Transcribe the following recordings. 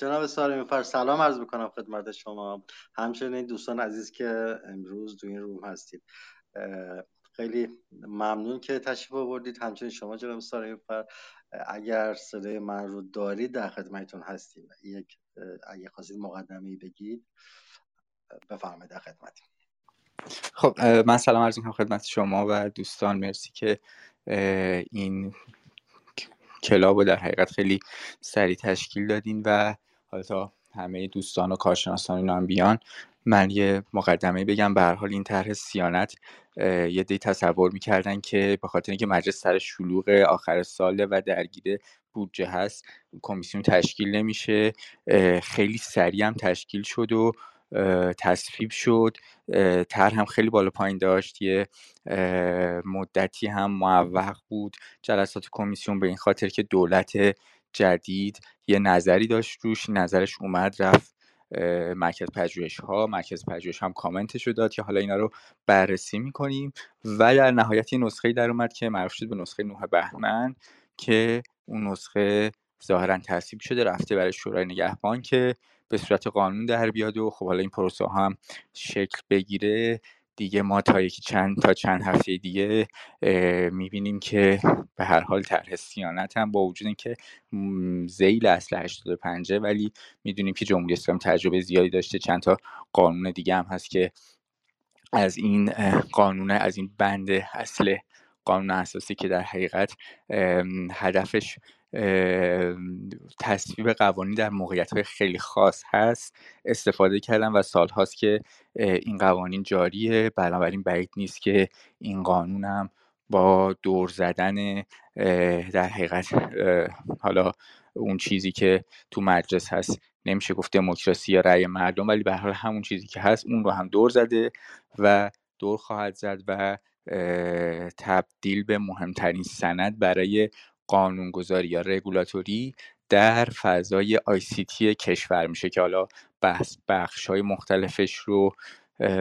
جناب سارمی فر سلام عرض می‌کنم خدمت شما. همچنین دوستان عزیز که امروز دو این روم هستید. خیلی ممنون که تشریف آوردید. همچنین شما جناب سارمی فر اگر صدای من رو دارید در خدمتتون هستیم. یک اگه خواستید مقدمه بگید بفرمایید در خدمتیم خب من سلام عرض می‌کنم خدمت شما و دوستان. مرسی که این کلاب رو در حقیقت خیلی سریع تشکیل دادین و حالا تا همه دوستان و کارشناسان اینا هم بیان من یه مقدمه بگم. به حال این طرح سیانت یه دی تصور می‌کردن که به خاطر اینکه مجلس سر شلوغ آخر ساله و درگیر بودجه هست کمیسیون تشکیل نمیشه. خیلی سریع هم تشکیل شد و تصویب شد. تر هم خیلی بالا پایین داشت. یه مدتی هم معوق بود جلسات کمیسیون به این خاطر که دولت جدید یه نظری داشت روش نظرش اومد رفت مرکز پژوهش ها مرکز پژوهش هم کامنتش رو داد که حالا اینا رو بررسی می‌کنیم و در نهایت یه نسخه در اومد که معروف شد به نسخه 9 بهمن که اون نسخه ظاهرا تصویب شده رفته برای شورای نگهبان که به صورت قانون در بیاد و خب حالا این پروسه هم شکل بگیره. دیگه ما تا یکی چند تا چند هفته دیگه می‌بینیم که به هر حال طرح سیانت هم با وجود اینکه زیل اصل 85 ولی می‌دونیم که جمهوری اسلامی تجربه زیادی داشته. چند تا قانون دیگه هم هست که از این قانون از این بند اصل قانون اساسی که در حقیقت هدفش تصویب قوانین در موقعیت های خیلی خاص هست. استفاده کردن و سالهاست که این قوانین جاریه. بنابراین بعید نیست که این قانون هم با دور زدن در حقیقت حالا اون چیزی که تو مجلس هست نمیشه گفت دموکراسی یا رأی مردم ولی به حال همون چیزی که هست اون رو هم دور زده و دور خواهد زد و تبدیل به مهمترین سند برای قانونگذاری یا رگولاتوری در فضای ICT کشور میشه که حالا بحث بخش های مختلفش رو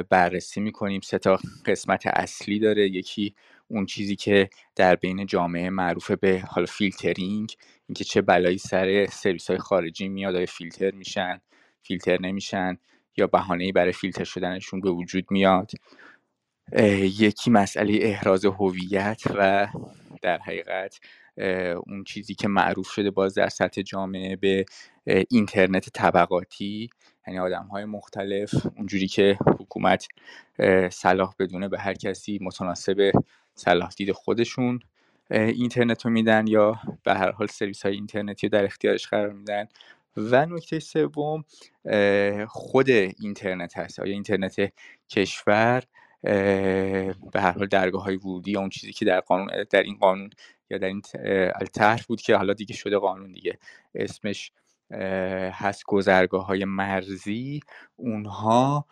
بررسی می‌کنیم. سه تا قسمت اصلی داره. یکی اون چیزی که در بین جامعه معروف به حالا فیلترینگ اینکه چه بلایی سر سرویس های خارجی میاد آیا فیلتر میشن فیلتر نمیشن یا بهانه‌ای برای فیلتر شدنشون به وجود میاد. یکی مسئله احراز هویت و در حقیقت اون چیزی که معروف شده باز در سطح جامعه به اینترنت طبقاتی. یعنی آدم های مختلف اونجوری که حکومت صلاح بدونه به هر کسی متناسب صلاح دید خودشون اینترنت رو میدن یا به هر حال سرویس های اینترنتی رو در اختیارش قرار میدن. و نکته سوم خود اینترنت هست. آیا اینترنت کشور به هر حال درگاه های ورودی یا اون چیزی که در قانون در این قانون یا در این طرح بود که حالا دیگه شده قانون دیگه. اسمش هست گذرگاه های مرزی. اونها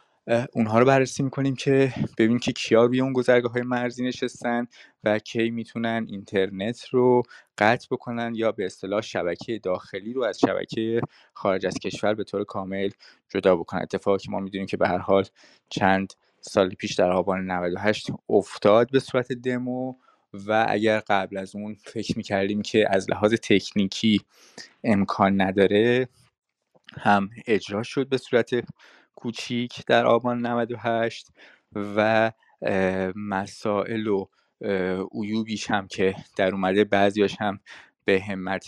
اونها رو بررسی می‌کنیم که ببینیم که کیا روی اون گذرگاه های مرزی نشستن و کی می‌تونن اینترنت رو قطع بکنن یا به اصطلاح شبکه داخلی رو از شبکه خارج از کشور به طور کامل جدا بکنن. اتفاقی که ما می‌دونیم که به هر حال چند سال پیش در آبان 98 افتاد به صورت دمو. و اگر قبل از اون فکر می‌کردیم که از لحاظ تکنیکی امکان نداره هم اجرا شد به صورت کوچیک در آبان 98 و مسائل و عیوبیش هم که در اومده بعضیاش هم به همت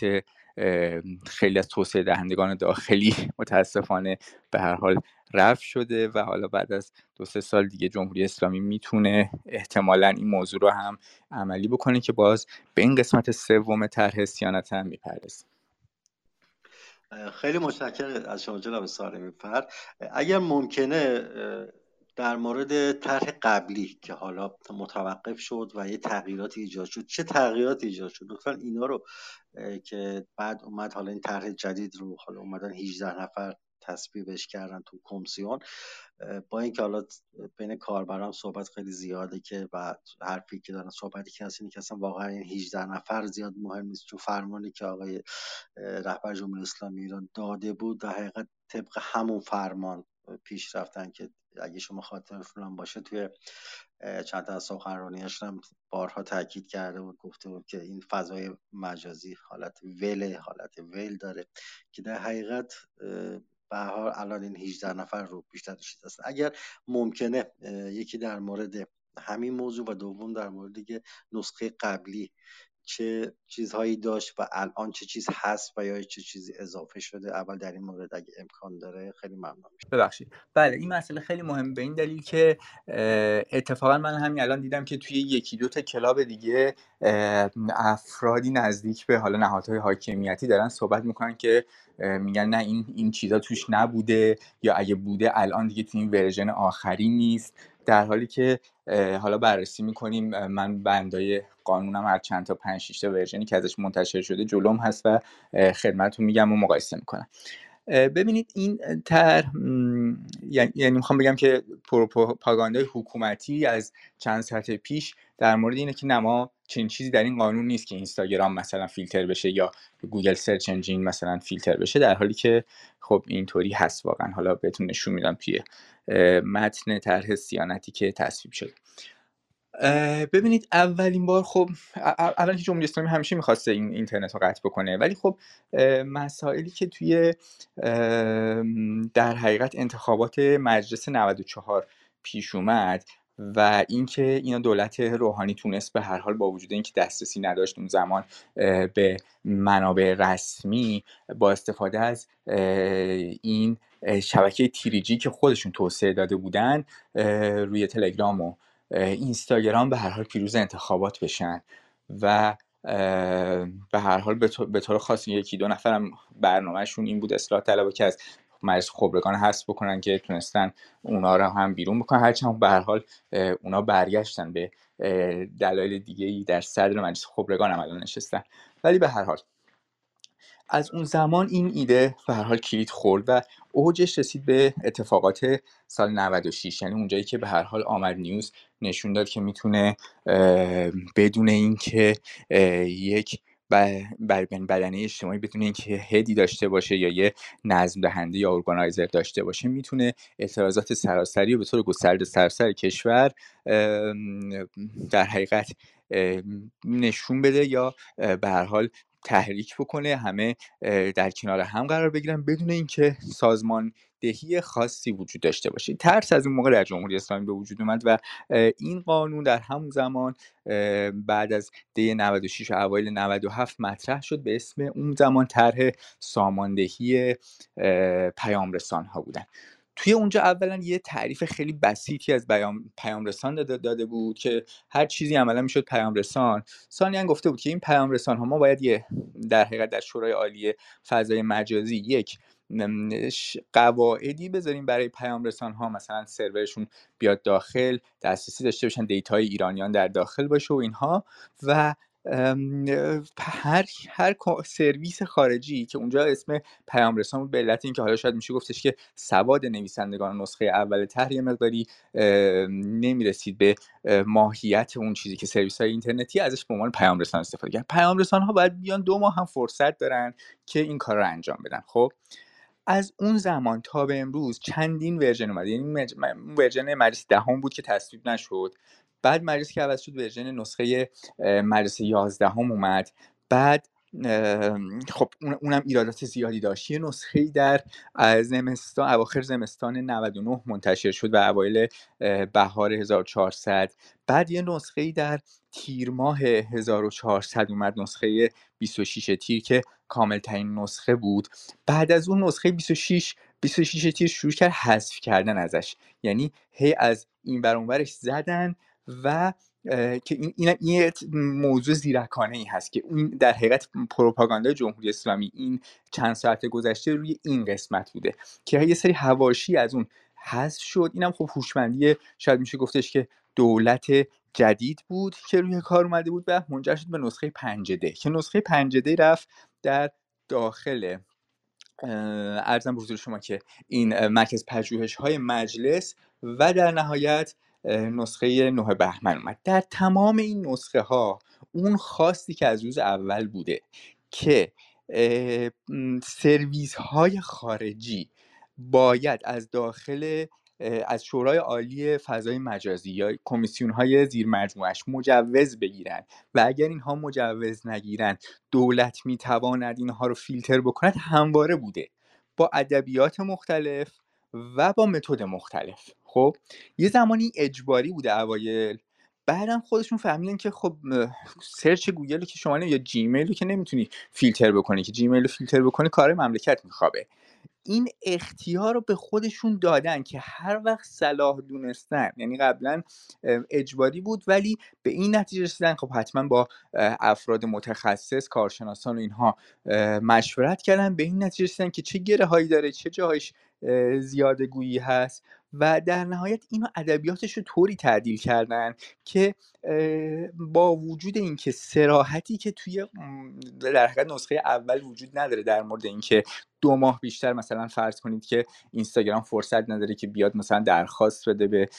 خیلی از توسعه دهندگان داخلی متاسفانه به هر حال رفت شده و حالا بعد از دو سه سال دیگه جمهوری اسلامی می‌تونه احتمالا این موضوع رو هم عملی بکنه که باز به این قسمت سوم طرح سیانت هم می‌پردازیم خیلی متشکرم از شما جناب سالمی فرد. اگر ممکنه در مورد طرح قبلی که حالا متوقف شد و یه تغییراتی ایجاد شد چه تغییراتی ایجاد شد؟ لطفا اینا رو که بعد اومد حالا این طرح جدید رو حالا اومدن 18 نفر تصویبش کردن تو کمیسیون. با اینکه حالا بین کاربران صحبت خیلی زیاده که و حرفی که دارن صحبتی که اینه که اصلا واقعا این 18 نفر زیاد مهم نیست. چون فرمانی که آقای رهبر جمهوری اسلامی ایران داده بود در حقیقت طبق همون فرمان پیش رفتن که اگه شما خاطرتون باشه توی چند تا از هم بارها تاکید کرده بود گفته بود که این فضای مجازی حالت ول حالت ول داره که در حقیقت به حال الان این 18 نفر رو بیشتر چیز هست اگر ممکنه یکی در مورد همین موضوع و دوم در مورد دیگه نسخه قبلی چه چیزهایی داشت و الان چه چیز هست و یا چه چیزی اضافه شده اول در این مورد اگه امکان داره خیلی ممنون میشه ببخشید. بله این مسئله خیلی مهم به این دلیل که اتفاقا من همین الان دیدم که توی یکی دو تا کلاب دیگه افرادی نزدیک به حالا نهادهای حاکمیتی دارن صحبت می‌کنن که میگن نه این این چیزا توش نبوده یا اگه بوده الان دیگه تو این ورژن آخری نیست. در حالی که حالا بررسی می‌کنیم من بندای قانونم هر چند تا 5 6 تا ورژنی که ازش منتشر شده جلوم هست و خدمتتون میگم و مقایسه می‌کنم. ببینید این تر یعنی،, یعنی می‌خوام بگم که پروپاگاندای حکومتی از چند ساعت پیش در مورد اینه که نما چنین چیزی در این قانون نیست که اینستاگرام مثلا فیلتر بشه یا گوگل search engine مثلا فیلتر بشه در حالی که خب اینطوری هست واقعا. حالا بهتون نشون میدم توی متن طرح صیانتی که تصویب شده. ببینید اولین بار خب الان که جمهوری اسلامی همیشه می‌خواسته این اینترنت رو قطع بکنه ولی خب مسائلی که توی در حقیقت انتخابات مجلس 94 پیش اومد و اینکه اینا دولت روحانی تونست به هر حال با وجود اینکه دسترسی نداشت اون زمان به منابع رسمی با استفاده از این شبکه تیریجی که خودشون توسعه داده بودن روی تلگرام و اینستاگرام به هر حال پیروز انتخابات بشن و به هر حال به طور خاص یکی دو نفرم برنامهشون این بود اصلاح طلبا که از مجلس خبرگان هست بکنن که تونستن اونا رو هم بیرون بکنن. هرچند به هر حال اونا برگشتن به دلایل دیگه ای در صدر مجلس خبرگان هم نشستن. ولی به هر حال از اون زمان این ایده به هر حال کلید خورد و اوجش رسید به اتفاقات سال 96 یعنی اونجایی که به هر حال آمد نیوز نشون داد که می‌تونه بدون اینکه یک بر بدنه اجتماعی بدون اینکه هدی داشته باشه یا یه نظم دهنده یا ارگانایزر داشته باشه می‌تونه اعتراضات سراسری و به طور گسترده سراسر کشور در حقیقت نشون بده یا به هر حال تحریک بکنه همه در کنار هم قرار بگیرن بدون اینکه سازمان دهی خاصی وجود داشته باشه. ترس از اون موقع در جمهوری اسلامی به وجود اومد و این قانون در همون زمان بعد از دی 96 و اوایل 97 مطرح شد به اسم اون زمان طرح ساماندهی پیام رسان ها بودن. توی اونجا اولا یه تعریف خیلی بسیطی از پیام رسان داده, داده بود که هر چیزی عملا می‌شد پیام رسان سانیان گفته بود که این پیام رسان ها ما باید یه در حقیقت در شورای عالی فضای مجازی یک قواعدی بذاریم برای پیام رسان ها مثلا سرورشون بیاد داخل دسترسی داشته باشن دیتای ایرانیان در داخل باشه و اینها و هر هر سرویس خارجی که اونجا اسم پیام رسان به علت اینکه حالا شاید میشه گفتش که سواد نویسندگان نسخه اول یه مقداری نمی‌رسید به ماهیت اون چیزی که سرویس های اینترنتی ازش به عنوان پیام رسان استفاده کردن. پیام رسان ها باید بیان دو ماه هم فرصت دارن که این کار رو انجام بدن. خب از اون زمان تا به امروز چندین ورژن اومده. یعنی ورژن مجلس دهم بود که تصویب نشد. بعد مجلس که عوض شد ورژن نسخه مجلس 11 هم اومد. بعد خب اونم ایرادات زیادی داشت. یه نسخه در زمستان اواخر زمستان 99 منتشر شد و اوایل بهار 1400 بعد یه نسخه در تیر ماه 1400 اومد نسخه 26 تیر که کامل ترین نسخه بود. بعد از اون نسخه 26 26 تیر شروع کرد حذف کردن ازش. یعنی هی از این برانورش زدن و که این, این, موضوع زیرکانه ای هست که این در حقیقت پروپاگاندای جمهوری اسلامی این چند ساعت گذشته روی این قسمت بوده که یه سری هواشی از اون حذف شد. اینم خب هوشمندی شاید میشه گفتش که دولت جدید بود که روی کار اومده بود و منجر شد به نسخه پنجده که نسخه پنجده رفت در داخل ارزم به حضور شما که این مرکز پژوهش های مجلس و در نهایت نسخه نه بهمن اومد. در تمام این نسخه ها اون خواستی که از روز اول بوده که سرویس های خارجی باید از داخل از شورای عالی فضای مجازی یا کمیسیون های زیر مجموعش مجوز بگیرن و اگر اینها مجوز نگیرن دولت می‌تواند اینها رو فیلتر بکند همواره بوده. با ادبیات مختلف و با متد مختلف. خب یه زمانی اجباری بوده اوایل بعدم خودشون فهمیدن که خب سرچ گوگل که شما یا جیمیل رو که نمی‌تونی فیلتر بکنی که جیمیل رو فیلتر بکنی کار مملکت میخوابه. این اختیار رو به خودشون دادن که هر وقت صلاح دونستن یعنی قبلا اجباری بود ولی به این نتیجه رسیدن خب حتما با افراد متخصص کارشناسان و اینها مشورت کردن به این نتیجه رسیدن که چه گره هایی داره چه جاهایش زیاده گویی هست. و در نهایت اینو ادبیاتش رو طوری تعدیل کردن که با وجود اینکه سراحتی که توی در حقیقت نسخه اول وجود نداره در مورد اینکه دو ماه بیشتر مثلا فرض کنید که اینستاگرام فرصت نداره که بیاد مثلا درخواست بده به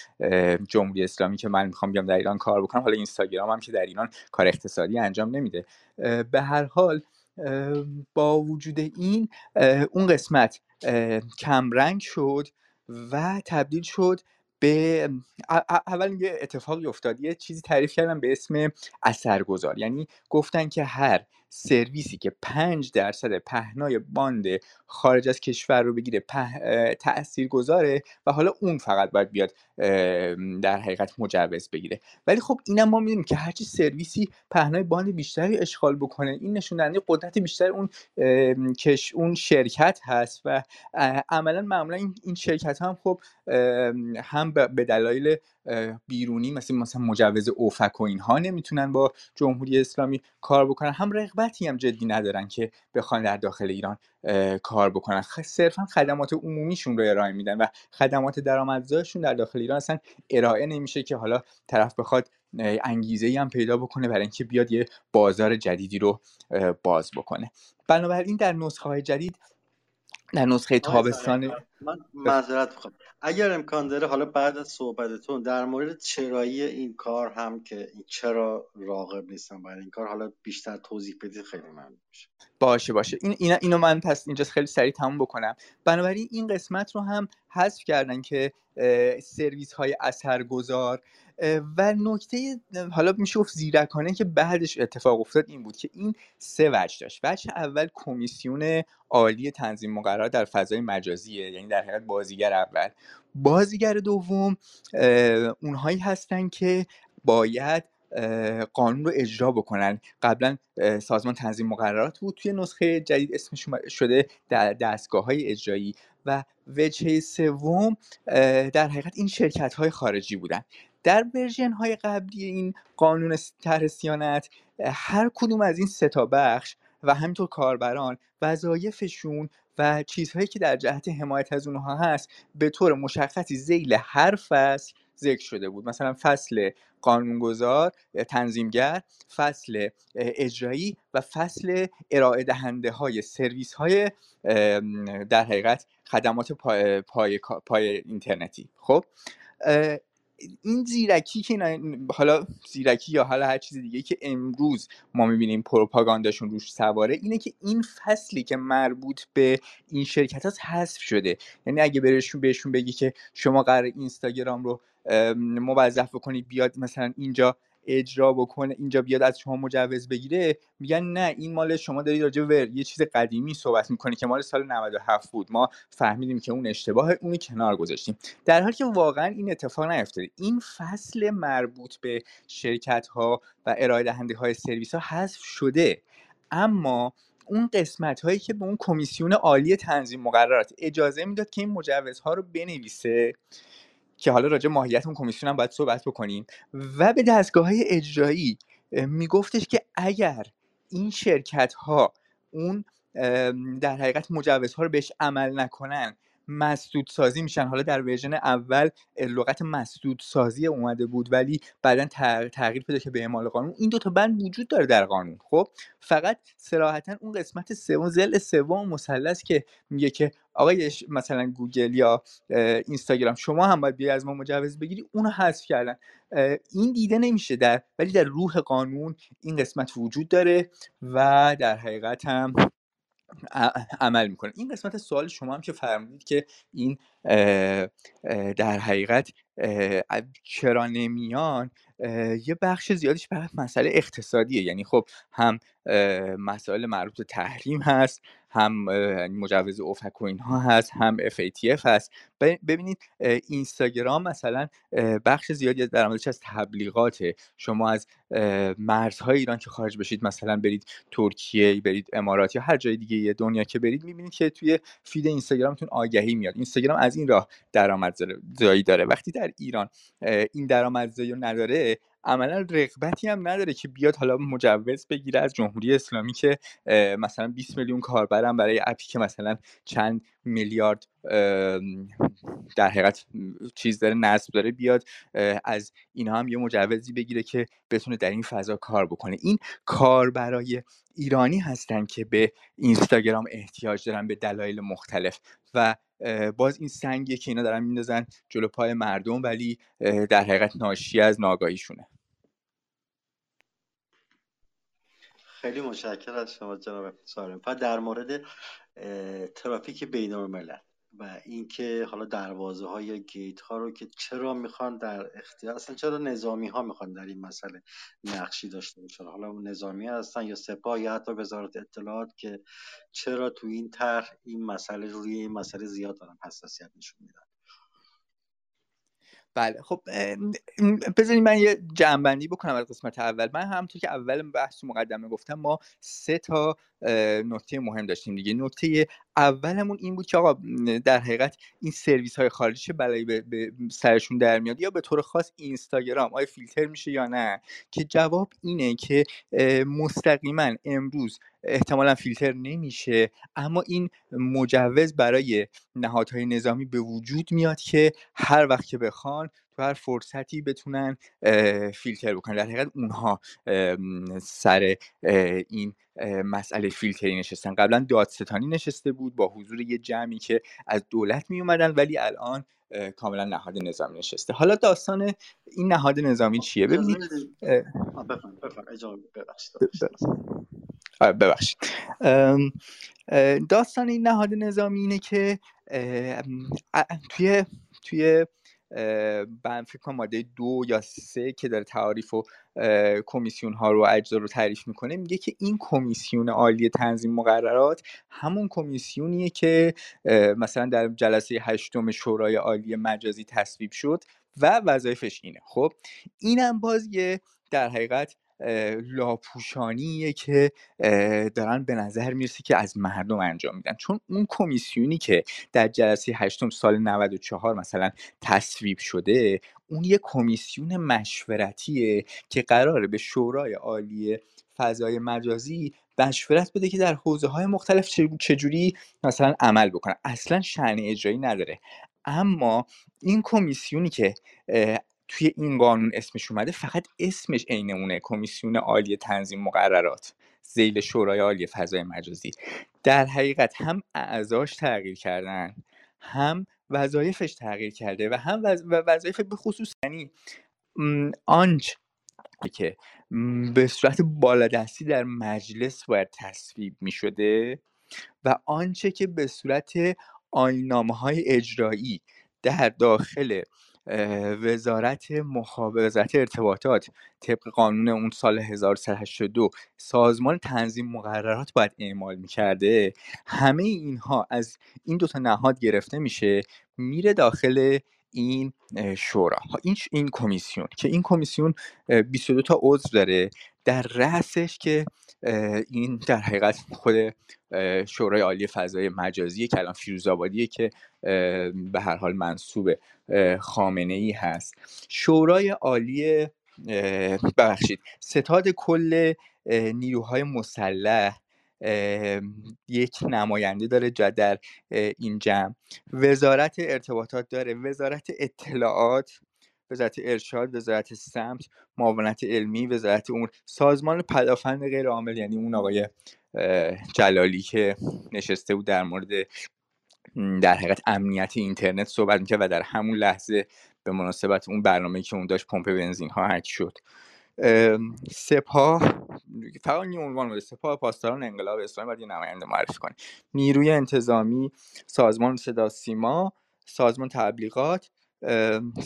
جمهوری اسلامی که من می‌خوام بیام در ایران کار بکنم حالا اینستاگرام هم که در ایران کار اقتصادی انجام نمیده. به هر حال با وجود این اون قسمت کمرنگ شد و تبدیل شد به اول یه اتفاقی افتاد. یه چیزی تعریف کردم به اسم اثرگذار. یعنی گفتن که هر سرویسی که 5 درصد پهنای باند خارج از کشور رو بگیره تأثیر گذاره و حالا اون فقط باید بیاد در حقیقت مجوز بگیره. ولی خب اینم ما می‌دونیم که هرچی سرویسی پهنای باند بیشتری اشغال بکنه این نشون دهنده قدرت بیشتر اون کش اون شرکت هست و عملا معمولا این شرکت هم خب هم به دلایل بیرونی مثل مثلا مجوز اوفک و اینها نمی‌تونن با جمهوری اسلامی کار بکنن هم رغبتی هم جدی ندارن که بخوان در داخل ایران کار بکنن. صرفا خدمات عمومیشون رو ارائه میدن و خدمات درآمدزایشون در داخل ایران اصلا ارائه نمیشه که حالا طرف بخواد انگیزه ای هم پیدا بکنه برای اینکه بیاد یه بازار جدیدی رو باز بکنه. بنابراین در نسخه های جدید در نسخه تابستان من معذرت بخوام اگر امکان داره حالا بعد از صحبتتون در مورد چرایی این کار هم که چرا راغب نیستم برای این کار حالا بیشتر توضیح بدید خیلی ممنون میشه باشه باشه. این اینا اینو من پس اینجا خیلی سریع تموم بکنم. بنابراین این قسمت رو هم حذف کردن که سرویس های اثرگذار و نکته حالا میشه گفت زیرکانه که بعدش اتفاق افتاد این بود که این سه وجه داشت. وجه اول کمیسیون عالی تنظیم مقرر در فضای مجازیه یعنی در حقیقت بازیگر اول. بازیگر دوم اونهایی هستن که باید قانون رو اجرا بکنن. قبلا سازمان تنظیم مقررات بود. توی نسخه جدید اسمش شده در دستگاه های اجرایی. و وجه سوم در حقیقت این شرکت های خارجی بودن. در ورژن های قبلی این قانون طرح سیانت هر کدوم از این سه تا بخش و همینطور کاربران وظایفشون و چیزهایی که در جهت حمایت از اونها هست به طور مشخصی زیل هر فصل ذکر شده بود. مثلا فصل قانونگذار تنظیمگر فصل اجرایی و فصل ارائه دهنده های سرویس های در حقیقت خدمات پای, پای, پای اینترنتی. خب این زیرکی که حالا زیرکی یا حالا هر چیز دیگه که امروز ما می‌بینیم پروپاگانداشون روش سواره اینه که این فصلی که مربوط به این شرکت هست حذف شده. یعنی اگه برشون بهشون بگی که شما قرار اینستاگرام رو موظف بکنید بیاد مثلا اینجا اجرا بکنه اینجا بیاد از شما مجوز بگیره میگن نه این مال شما دارید راجع به یه چیز قدیمی صحبت می‌کنه که مال سال 97 بود. ما فهمیدیم که اون اشتباه اونی کنار گذاشتیم. در حالی که واقعا این اتفاق نیفتاده. این فصل مربوط به شرکت ها و ارائه دهنده های سرویس ها حذف شده. اما اون قسمت هایی که به اون کمیسیون عالی تنظیم مقررات اجازه می‌داد که این مجوزها رو بنویسه که حالا راجع ماهیت اون کمیسیون هم باید صحبت بکنیم. و به دستگاه های اجرایی میگفتش که اگر این شرکت ها اون در حقیقت مجوزها رو بهش عمل نکنن مسدود سازی میشن. حالا در ورژن اول لغت مسدود سازی اومده بود ولی بعدا تغییر پیدا که به اعمال قانون. این دو تا بند وجود داره در قانون خب؟ فقط صراحتا اون قسمت سوم ضلع سوم مثلث که میگه که آقای مثلا گوگل یا اینستاگرام شما هم باید بیای از ما مجوز بگیری اونو حذف کردن. این دیده نمیشه در ولی در روح قانون این قسمت وجود داره و در حقیقت هم عمل می‌کنه. این قسمت سوال شما هم که فرمودید که این در حقیقت چرا نمیان یه بخش زیادیش فقط مسئله اقتصادیه. یعنی خب هم مسائل مربوط به تحریم هست هم مجوز اوفک و اینها هست هم FATF هست. ببینید اینستاگرام مثلا بخش زیادی از درآمدش از تبلیغاته. شما از مرزهای ایران که خارج بشید مثلا برید ترکیه برید امارات یا هر جای دیگه دنیا که برید می‌بینید که توی فید اینستاگرامتون آگهی میاد. اینستاگرام از این راه درآمدزایی داره. وقتی در ایران این درآمدزایی رو نداره عملا رغبتی هم نداره که بیاد حالا مجوز بگیره از جمهوری اسلامی که مثلا 20 میلیون کاربرم برای اپی که مثلا چند میلیارد در حقیقت چیز داره نصب داره بیاد از اینها هم یه مجوزی بگیره که بتونه در این فضا کار بکنه. این کار برای ایرانی هستن که به اینستاگرام احتیاج دارن به دلایل مختلف و باز این سنگیه که اینا دارن میندازن جلو پای مردم ولی در حقیقت ناشی از ناگاهیشونه. خیلی مشکل از شما جناب سارم فقط در مورد ترافیک بین الملل و اینکه حالا دروازه ها یا گیت ها رو که چرا می‌خوان در اختیار اصلا چرا نظامی ها می‌خوان در این مسئله نقشی داشته باشن؟ حالا نظامی هستن یا سپاه یا حتی وزارت اطلاعات که چرا تو این طرح این مسئله روی این مسئله زیاد دارن حساسیت نشون میدن؟ بله. خب بذارید من یه جنبندی بکنم از قسمت اول. من همونطور که اول بحث مقدمه گفتم ما سه تا نکته مهم داشتیم دیگه. نکته اولمون این بود که آقا در حقیقت این سرویس های خارجی چه بلایی به سرشون در میاد؟ یا به طور خاص اینستاگرام آیا فیلتر میشه یا نه؟ که جواب اینه که مستقیما امروز احتمالا فیلتر نمیشه. اما این مجوز برای نهادهای نظامی به وجود میاد که هر وقت که بخوان تو هر فرصتی بتونن فیلتر بکنن. در حقیقت اونها سر این مسئله فیلتری نشستن. قبلا دادستانی نشسته بود با حضور یه جمعی که از دولت می اومدن ولی الان کاملا نهاد نظامی نشسته. حالا داستان این نهاد نظامی چیه؟ ببینید ببخشید. داستان این نهاد نظامی اینه که توی توی فکر کنم ماده دو یا سه که داره تعریف و کمیسیون ها رو اجزا رو تعریف می‌کنه میگه که این کمیسیون عالی تنظیم مقررات همون کمیسیونیه که مثلا در جلسه هشتم شورای عالی مجازی تصویب شد و وظایفش اینه. خب اینم باز یه در حقیقت لاپوشانیه که دارن به نظر می‌رسه که از مردم انجام میدن. چون اون کمیسیونی که در جلسه هشتم سال 94 مثلا تصویب شده اون یه کمیسیون مشورتیه که قراره به شورای عالی فضای مجازی مشورت بده که در حوزه های مختلف چجوری مثلا عمل بکنن اصلا شعن اجرایی نداره. اما این کمیسیونی که توی این قانون اسمش اومده فقط اسمش عین اونه کمیسیون عالی تنظیم مقررات زیل شورای عالی فضای مجازی. در حقیقت هم اعضاش تغییر کردن هم وظایفش تغییر کرده و هم وظایف به خصوص یعنی آنچ که به صورت بالادستی در مجلس باید تصویب می شده و آنچه که به صورت آینامه های اجرایی در داخل وزارت وزارت ارتباطات طبق قانون اون سال 1382 سازمان تنظیم مقررات باید اعمال می‌کرده. همه اینها از این دوتا نهاد گرفته میشه میره داخل این شورا. این این کمیسیون که این کمیسیون 22 تا عضو داره. در رأسش که این در حقیقت خود شورای عالی فضای مجازی که فیروزآبادیه که به هر حال منصوب خامنه ای هست. شورای عالی ببخشید ستاد کل نیروهای مسلح یک نماینده داره در این جمع. وزارت ارتباطات داره. وزارت اطلاعات وزارت ارشاد وزارت سمت معاونت علمی وزارت امور سازمان پدافند غیر عامل یعنی اون آقای جلالی که نشسته بود در مورد در حقیقت امنیت اینترنت صحبت می‌کرد و در همون لحظه به مناسبت اون برنامه که اون داشت پمپ بنزین ها هک شد. سپاه فقط این عنوان بوده سپاه پاسداران انقلاب اسلامی باید یه نماینده معرفی کنه. نیروی انتظامی سازمان صدا سیما سازمان تبلیغات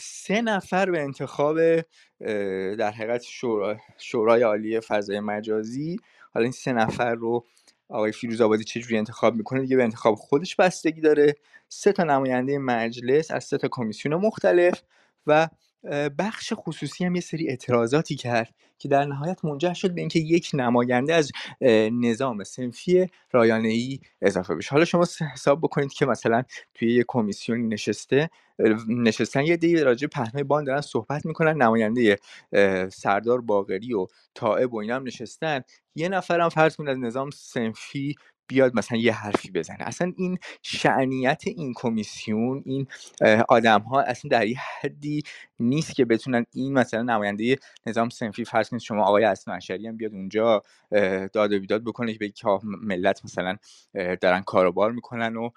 سه نفر به انتخاب در حقیقت شورای, شورای عالی فضای مجازی. حالا این سه نفر رو آقای فیروز آبادی چجوری انتخاب می‌کنه دیگه به انتخاب خودش بستگی داره. سه تا نماینده مجلس از سه تا کمیسیون مختلف و بخش خصوصی هم یه سری اعتراضاتی کرد که در نهایت منجر شد به اینکه یک نماینده از نظام سنفی رایانه ای اضافه بشه. حالا شما حساب بکنید که مثلا توی یه کمیسیون نشسته نشستن یه دیگه راجع پهنای بان دارن صحبت می‌کنن نماینده سردار باقری و طائب و اینا هم نشستن. یه نفرم فرض کنید از نظام سنفی بیاد مثلا یه حرفی بزنه. اصلا این شعنیت این کمیسیون این آدم ها اصلا در یه حدی نیست که بتونن این مثلا نماینده نظام سنفی فرض کنید شما آقای اسم هم بیاد اونجا داد و بیداد بکنه که بگه ملت مثلا دارن کاروبار می‌کنن و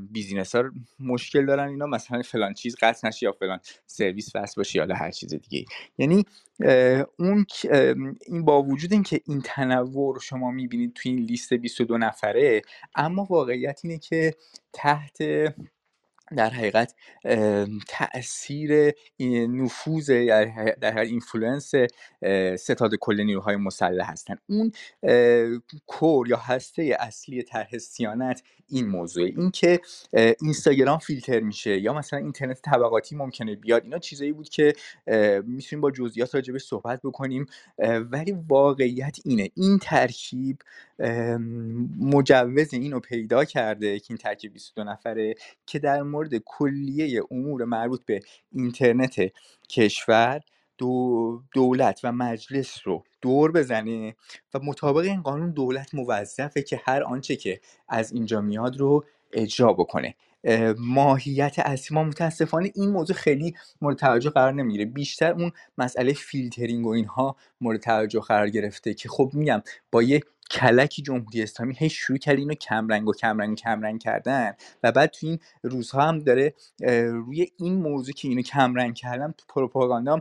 بیزینس ها مشکل دارن اینا مثلا فلان چیز قطع نشه یا فلان سرویس وصل باشه یا هر چیز دیگه یعنی اون این با وجود اینکه این تنوع رو شما می‌بینید توی این لیست 22 نفره اما واقعیت اینه که تحت در حقیقت تاثیر نفوذ در حقیقت influence ستاد کل نیروهای مسلح هستن. اون core یا هسته اصلی طرح صیانت این موضوع اینکه اینستاگرام فیلتر میشه یا مثلا اینترنت طبقاتی ممکنه بیاد اینا چیزایی بود که می‌تونیم با جزئیات راجبش صحبت بکنیم. ولی واقعیت اینه. این ترکیب مجوز اینو پیدا کرده که این ترکیب 22 نفره که در مورد کلیه امور مربوط به اینترنت کشور دو دولت و مجلس رو دور بزنه و مطابق این قانون دولت موظفه که هر آنچه که از اینجا میاد رو اجرا بکنه. ماهیت اصلی ما متاسفانه این موضوع خیلی مورد توجه قرار نمی‌گیره. بیشتر اون مسئله فیلترینگ و اینها مورد توجه قرار گرفته که خب میگم با یه کلکی جمهوری اسلامی هی شروع کرد اینو کمرنگ و کمرنگ کمرنگ کردن و بعد تو این روزها هم داره روی این موضوع که اینو کمرنگ کردن پروپاگاندا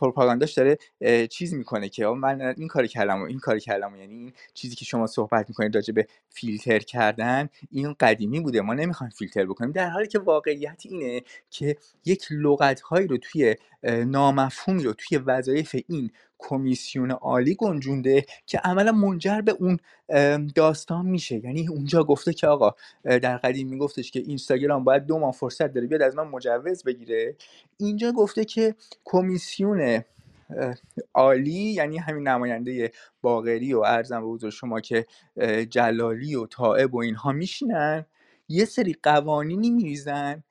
پروپاگانداش داره چیز می‌کنه که من این کاری کردم و این کاری کردم و یعنی این چیزی که شما صحبت می‌کنید راجع به فیلتر کردن این قدیمی بوده. ما نمی‌خوایم فیلتر بکنیم. در حالی که واقعیت اینه که یک لغت هایی رو توی نامفهومی رو توی وظایف این کمیسیون عالی گنجونده که عملا منجر به اون داستان میشه. یعنی اونجا گفته که آقا در قدیم میگفتش که اینستاگرام باید دو ماه فرصت داره بیاد از من مجوز بگیره. اینجا گفته که کمیسیون عالی یعنی همین نماینده باغری و ارزم به حضور شما که جلالی و طائب و اینها میشینن یه سری قوانینی میریزن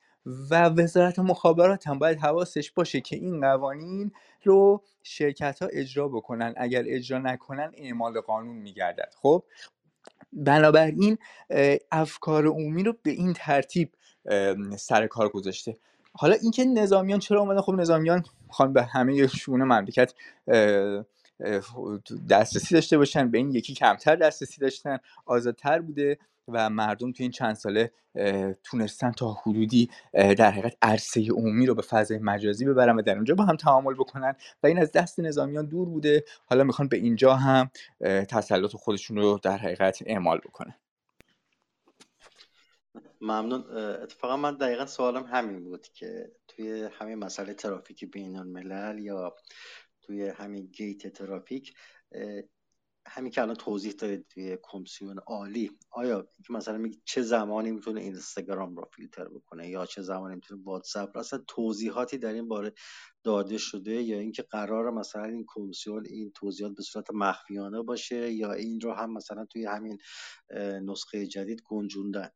و وزارت مخابرات هم باید حواسش باشه که این قوانین رو شرکت ها اجرا بکنن. اگر اجرا نکنن اعمال قانون میگردد. خب بنابراین افکار عمومی رو به این ترتیب سر کار گذاشته. حالا اینکه نظامیان چرا اومدن؟ خب نظامیان می‌خوان به همه شونه مملکت دسترسی داشته باشن به این یکی کمتر دسترسی داشتن آزادتر بوده. و مردم تو این چند ساله تونستن تا حدودی در حقیقت عرصه عمومی رو به فضای مجازی ببرن و در اونجا با هم تعامل بکنن و این از دست نظامیان دور بوده. حالا می‌خوان به اینجا هم تسلط خودشون رو در حقیقت اعمال بکنن. ممنون. اتفاقا من دقیقا سوالم همین بود که توی همین مسئله ترافیک بین الملل یا توی همین گیت ترافیک همین که الان توضیح دارید توی کمیسیون عالی آیا مثلا میگه چه زمانی می‌تونه اینستاگرام رو فیلتر بکنه یا چه زمانی می‌تونه واتساپ رو؟ اصلا توضیحاتی در این باره داده شده یا اینکه قرار مثلا این کمیسیون این توضیحات به صورت مخفیانه باشه یا این رو هم مثلا توی همین نسخه جدید گنجوندن؟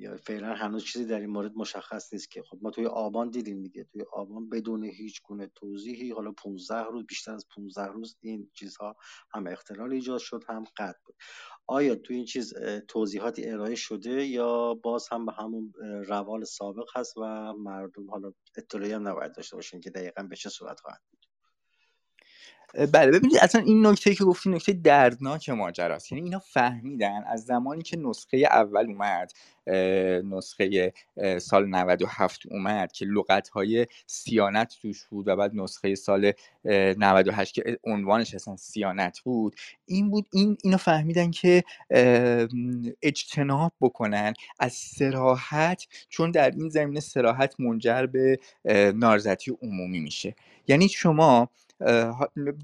یا فعلا هنوز چیزی در این مورد مشخص نیست که. خب ما توی آبان دیدیم دیگه. توی آبان بدون هیچ گونه توضیحی حالا 15 روز بیشتر از 15 روز این چیزها هم اختلال ایجاد شد هم قطع بود. آیا توی این چیز توضیحاتی ارائه شده یا باز هم به همون روال سابق هست و مردم حالا اطلاعی هم نباید داشته باشین که دقیقا به چه صورت خواهد؟ بله ببینید اصلا این نکته که گفتی نکته دردناک ماجراست. یعنی اینا فهمیدن از زمانی که نسخه اول اومد نسخه سال 97 اومد که لغت های سیانت توش بود و بعد نسخه سال 98 که عنوانش اصلا سیانت بود این بود این اینو فهمیدن که اجتناب بکنن از سراحت چون در این زمینه سراحت منجر به نارضتی عمومی میشه. یعنی شما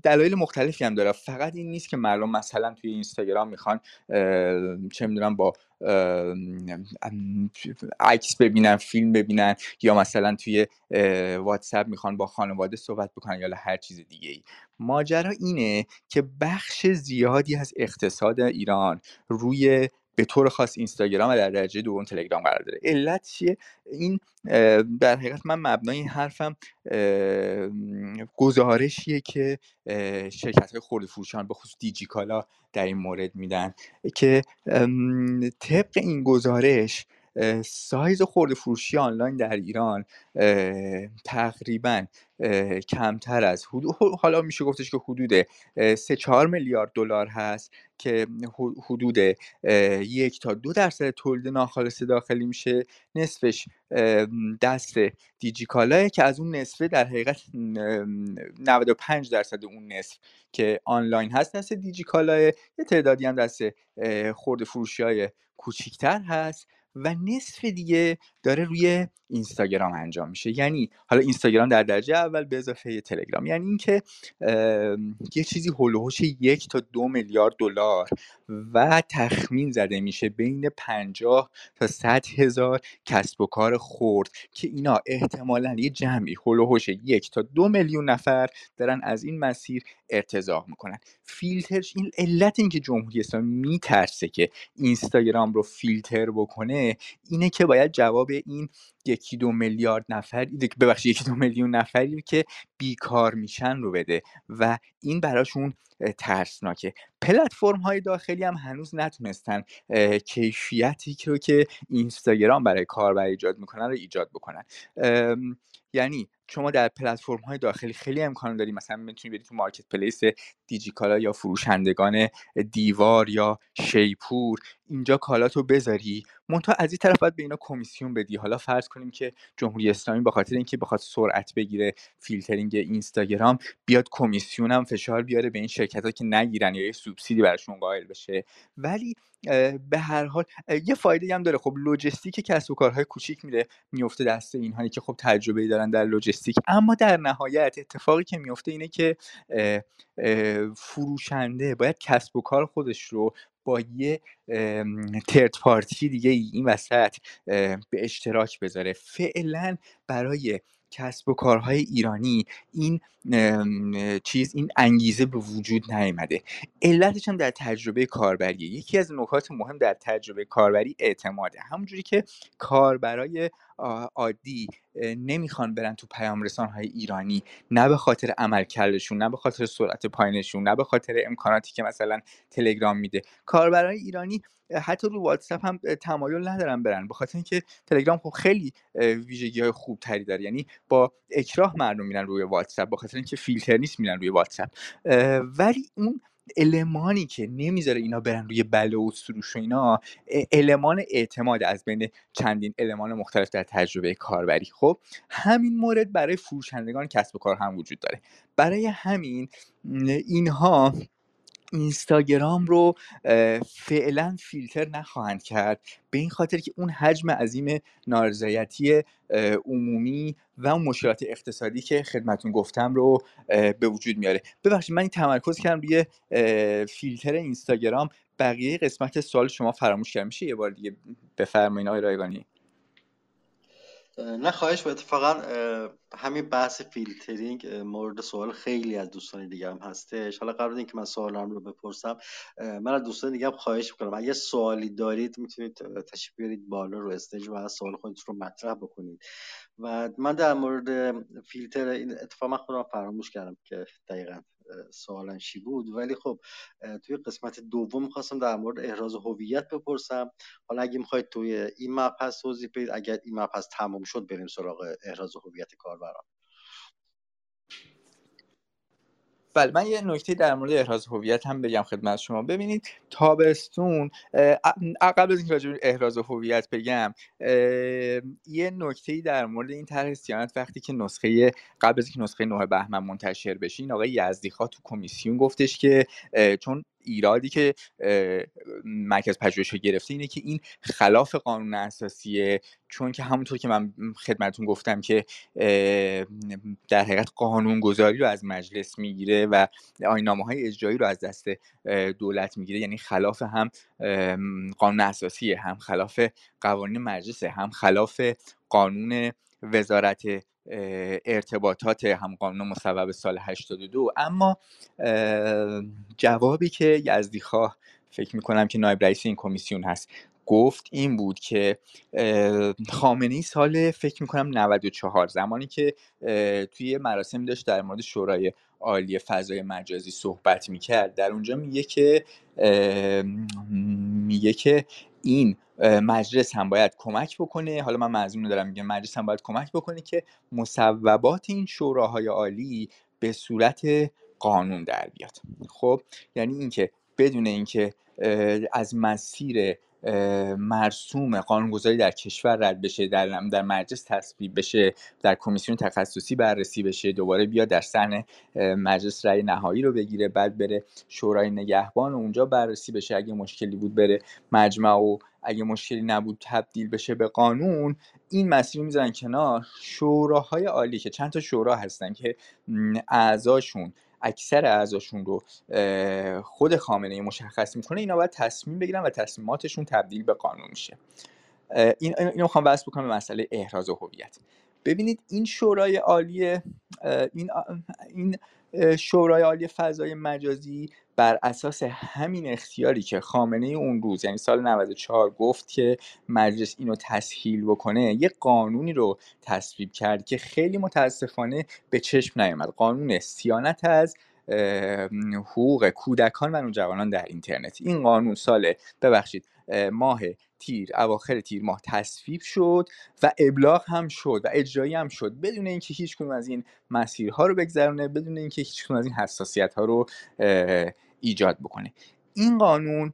دلایل مختلفی هم داره. فقط این نیست که مردم مثلا توی اینستاگرام می‌خوان چه می‌دونم با عکس ببینن فیلم ببینن یا مثلا توی واتساپ می‌خوان با خانواده صحبت بکنن یا هر چیز دیگه ای. ماجرا اینه که بخش زیادی از اقتصاد ایران روی به طور خاص اینستاگرام و در درجه دوم تلگرام قرار داره. علت چیه؟ این در حقیقت من مبنای این حرفم گزارشیه که شرکت های خورده فروشان به خصوص دیجیکالا در این مورد میدن که طبق این گزارش سایز خورده فروشی آنلاین در ایران تقریبا کمتر از حدود حالا میشه گفتش که حدود 3 4 میلیارد دلار هست که حدود یک تا دو درصد تولید ناخالص داخلی میشه. نصفش دست دیجیکالاه که از اون نصفه در حقیقت 95 درصد اون نصف که آنلاین هست دست دیجیکالاه. یه تعدادی هم دست خورده فروشی های کوچیکتر هست. و نصف دیگه داره روی اینستاگرام انجام میشه. یعنی حالا اینستاگرام در درجه اول به اضافه تلگرام. یعنی اینکه یه چیزی هلوهوش یک تا دو میلیارد دلار و تخمین زده میشه بین پنجاه تا صد هزار کسب و کار خورد که اینا احتمالا یه جمعی هلوهوش یک تا دو میلیون نفر دارن از این مسیر ارتزاق می‌کنن. فیلترش این علت اینکه جمهوری اسلامی میترسه که اینستاگرام رو فیلتر بکنه اینه که باید جواب این یکی دو میلیارد نفر ببخشید یکی دو میلیون نفری که بیکار میشن رو بده و این براشون ترسناکه. پلتفرم های داخلی هم هنوز نتونستن کیفیتی رو که اینستاگرام برای کاربر ایجاد می‌کنن رو ایجاد بکنن. یعنی شما در پلتفرم های داخلی خیلی امکان داری مثلا می‌تونی برید تو marketplace دیجیکالا یا فروشندگان دیوار یا شیپور اینجا کالاتو بذاری منتها از این طرف باید به اینا کمیسیون بدی. حالا فرض کنیم که جمهوری اسلامی به خاطر اینکه بخواد سرعت بگیره فیلترینگ اینستاگرام بیاد کمیسیون هم فشار بیاره به این شرکت ها که نگیرن یا یه سوبسیدی براشون قائل بشه. ولی به هر حال یه فایده هم داره. خب لوجستیک کسب و کارهای کوچیک میره میفته دست اینهایی که خب تجربه دارن در لوجستیک. اما در نهایت اتفاقی که میفته اینه که فروشنده باید کسب و کار خودش رو با یه ترد پارتی دیگه این وسط به اشتراک بذاره. فعلا برای کسب و کارهای ایرانی این چیز این انگیزه به وجود نیامده. علتش هم در تجربه کاربری. یکی از نکات مهم در تجربه کاربری اعتماده. همونجوری که کاربرای عادی نمی‌خوان برن تو پیام رسان های ایرانی نه به خاطر عملکردشون نه به خاطر سرعت پایینشون نه به خاطر امکاناتی که مثلا تلگرام میده. کاربرای ایرانی حتی رو واتساپ هم تمایل ندارن برن به خاطر اینکه تلگرام خب خیلی ویژگی های خوب تری داره. یعنی با اکراه مردم میرن روی واتساپ به خاطر اینکه فیلتر نیست میرن روی واتساپ. ولی اون المانی که نمی‌ذاره اینا برن روی بله و سروش و اینا المان اعتماد از بین چندین المان مختلف در تجربه کاربری. خب همین مورد برای فروشندگان کسب و کار هم وجود داره. برای همین اینها اینستاگرام رو فعلا فیلتر نخواهند کرد. به این خاطر که اون حجم عظیم نارضایتی عمومی و اون مشکلات اقتصادی که خدمتون گفتم رو به وجود میاره. ببخشید من این تمرکز کردم روی فیلتر اینستاگرام. بقیه قسمت سوال شما فراموش کردم. میشه یه بار دیگه بفرمایید آقای رایگانی؟ نه خواهش با اتفاقا همین بحث فیلترینگ مورد سوال خیلی از دوستان دیگه هم هستش. حالا قبل اینکه من سوالم رو بپرسم من از دوستان دیگه هم خواهش می‌کنم. اگه سوالی دارید می‌تونید تشریف بیارید بالا رو stage و سوال خودتون رو مطرح بکنید. و من در مورد فیلتر این اتفاق من خودم فراموش کردم که دقیقا. سوالن چی بود. ولی خب توی قسمت دوم می‌خواستم در مورد احراز هویت بپرسم. حالا اگه می‌خواید توی این مبحث توضیح بدید اگر این مبحث تموم شد بریم سراغ احراز هویت کاربران. بله من یه نکته در مورد احراز هویت هم بگم خدمت شما. ببینید تابستون قبل از اینکه راجع احراز هویت بگم یه نکته در مورد این طرح سیانت وقتی که نسخه قبل از اینکه نسخه 9 بهمن منتشر بشه این آقای یزدی تو کمیسیون گفتش که چون ایرادی که مرکز پژوهش گرفته اینه که این خلاف قانون اساسیه. چون که همونطور که من خدمتون گفتم که در حقیقت قانون گذاری رو از مجلس می‌گیره و آینامه های اجرایی رو از دست دولت می‌گیره. یعنی خلاف هم قانون اساسیه هم خلاف قوانین مجلس هم خلاف قانون وزارت ارتباطات هم قانون مصوب سال 82 اما جوابی که یزدی خواه فکر می‌کنم که نایب رئیس این کمیسیون هست گفت این بود که خامنه ای سال فکر می‌کنم 94 زمانی که توی مراسم داشت در مورد شورای عالی فضای مجازی صحبت می‌کرد. در اونجا میگه که میگه که این مجلس هم باید کمک بکنه. حالا من مضمون دارم میگم مجلس هم باید کمک بکنه که مصوبات این شوراهای عالی به صورت قانون در بیاد. خب یعنی اینکه بدون اینکه از مسیر مرسوم قانونگذاری در کشور رد بشه در در مجلس تصویب بشه در کمیسیون تخصصی بررسی بشه دوباره بیاد در سن مجلس رأی نهایی رو بگیره بعد بره شورای نگهبان و اونجا بررسی بشه اگه مشکلی بود بره مجمع و اگه مشکلی نبود تبدیل بشه به قانون. این مسیر می‌ذارن کنار شوراهای عالی که چند تا شورا هستن که اعضاشون اکثر اعضاشون رو خود خامنه مشخص می‌کنه اینا باید تصمیم بگیرن و تصمیماتشون تبدیل به قانون میشه. این اینو می‌خوام بحث بکنم به مسئله احراز هویت. ببینید این شورای عالی این این شورای عالی فضای مجازی بر اساس همین اختیاری که خامنه اون روز یعنی سال 94 گفت که مجلس اینو تسهیل بکنه یه قانونی رو تصویب کرد که خیلی متاسفانه به چشم نیامد قانون سیانت از حقوق کودکان و نوجوانان در اینترنت. این قانون سال ببخشید ماه تیر اواخر تیر ماه تصویب شد و ابلاغ هم شد و اجرایی هم شد. بدون اینکه هیچ کنون از این مسیرها رو بگذرونه بدون اینکه هیچ کنون از این حساسیت ها رو ایجاد بکنه. این قانون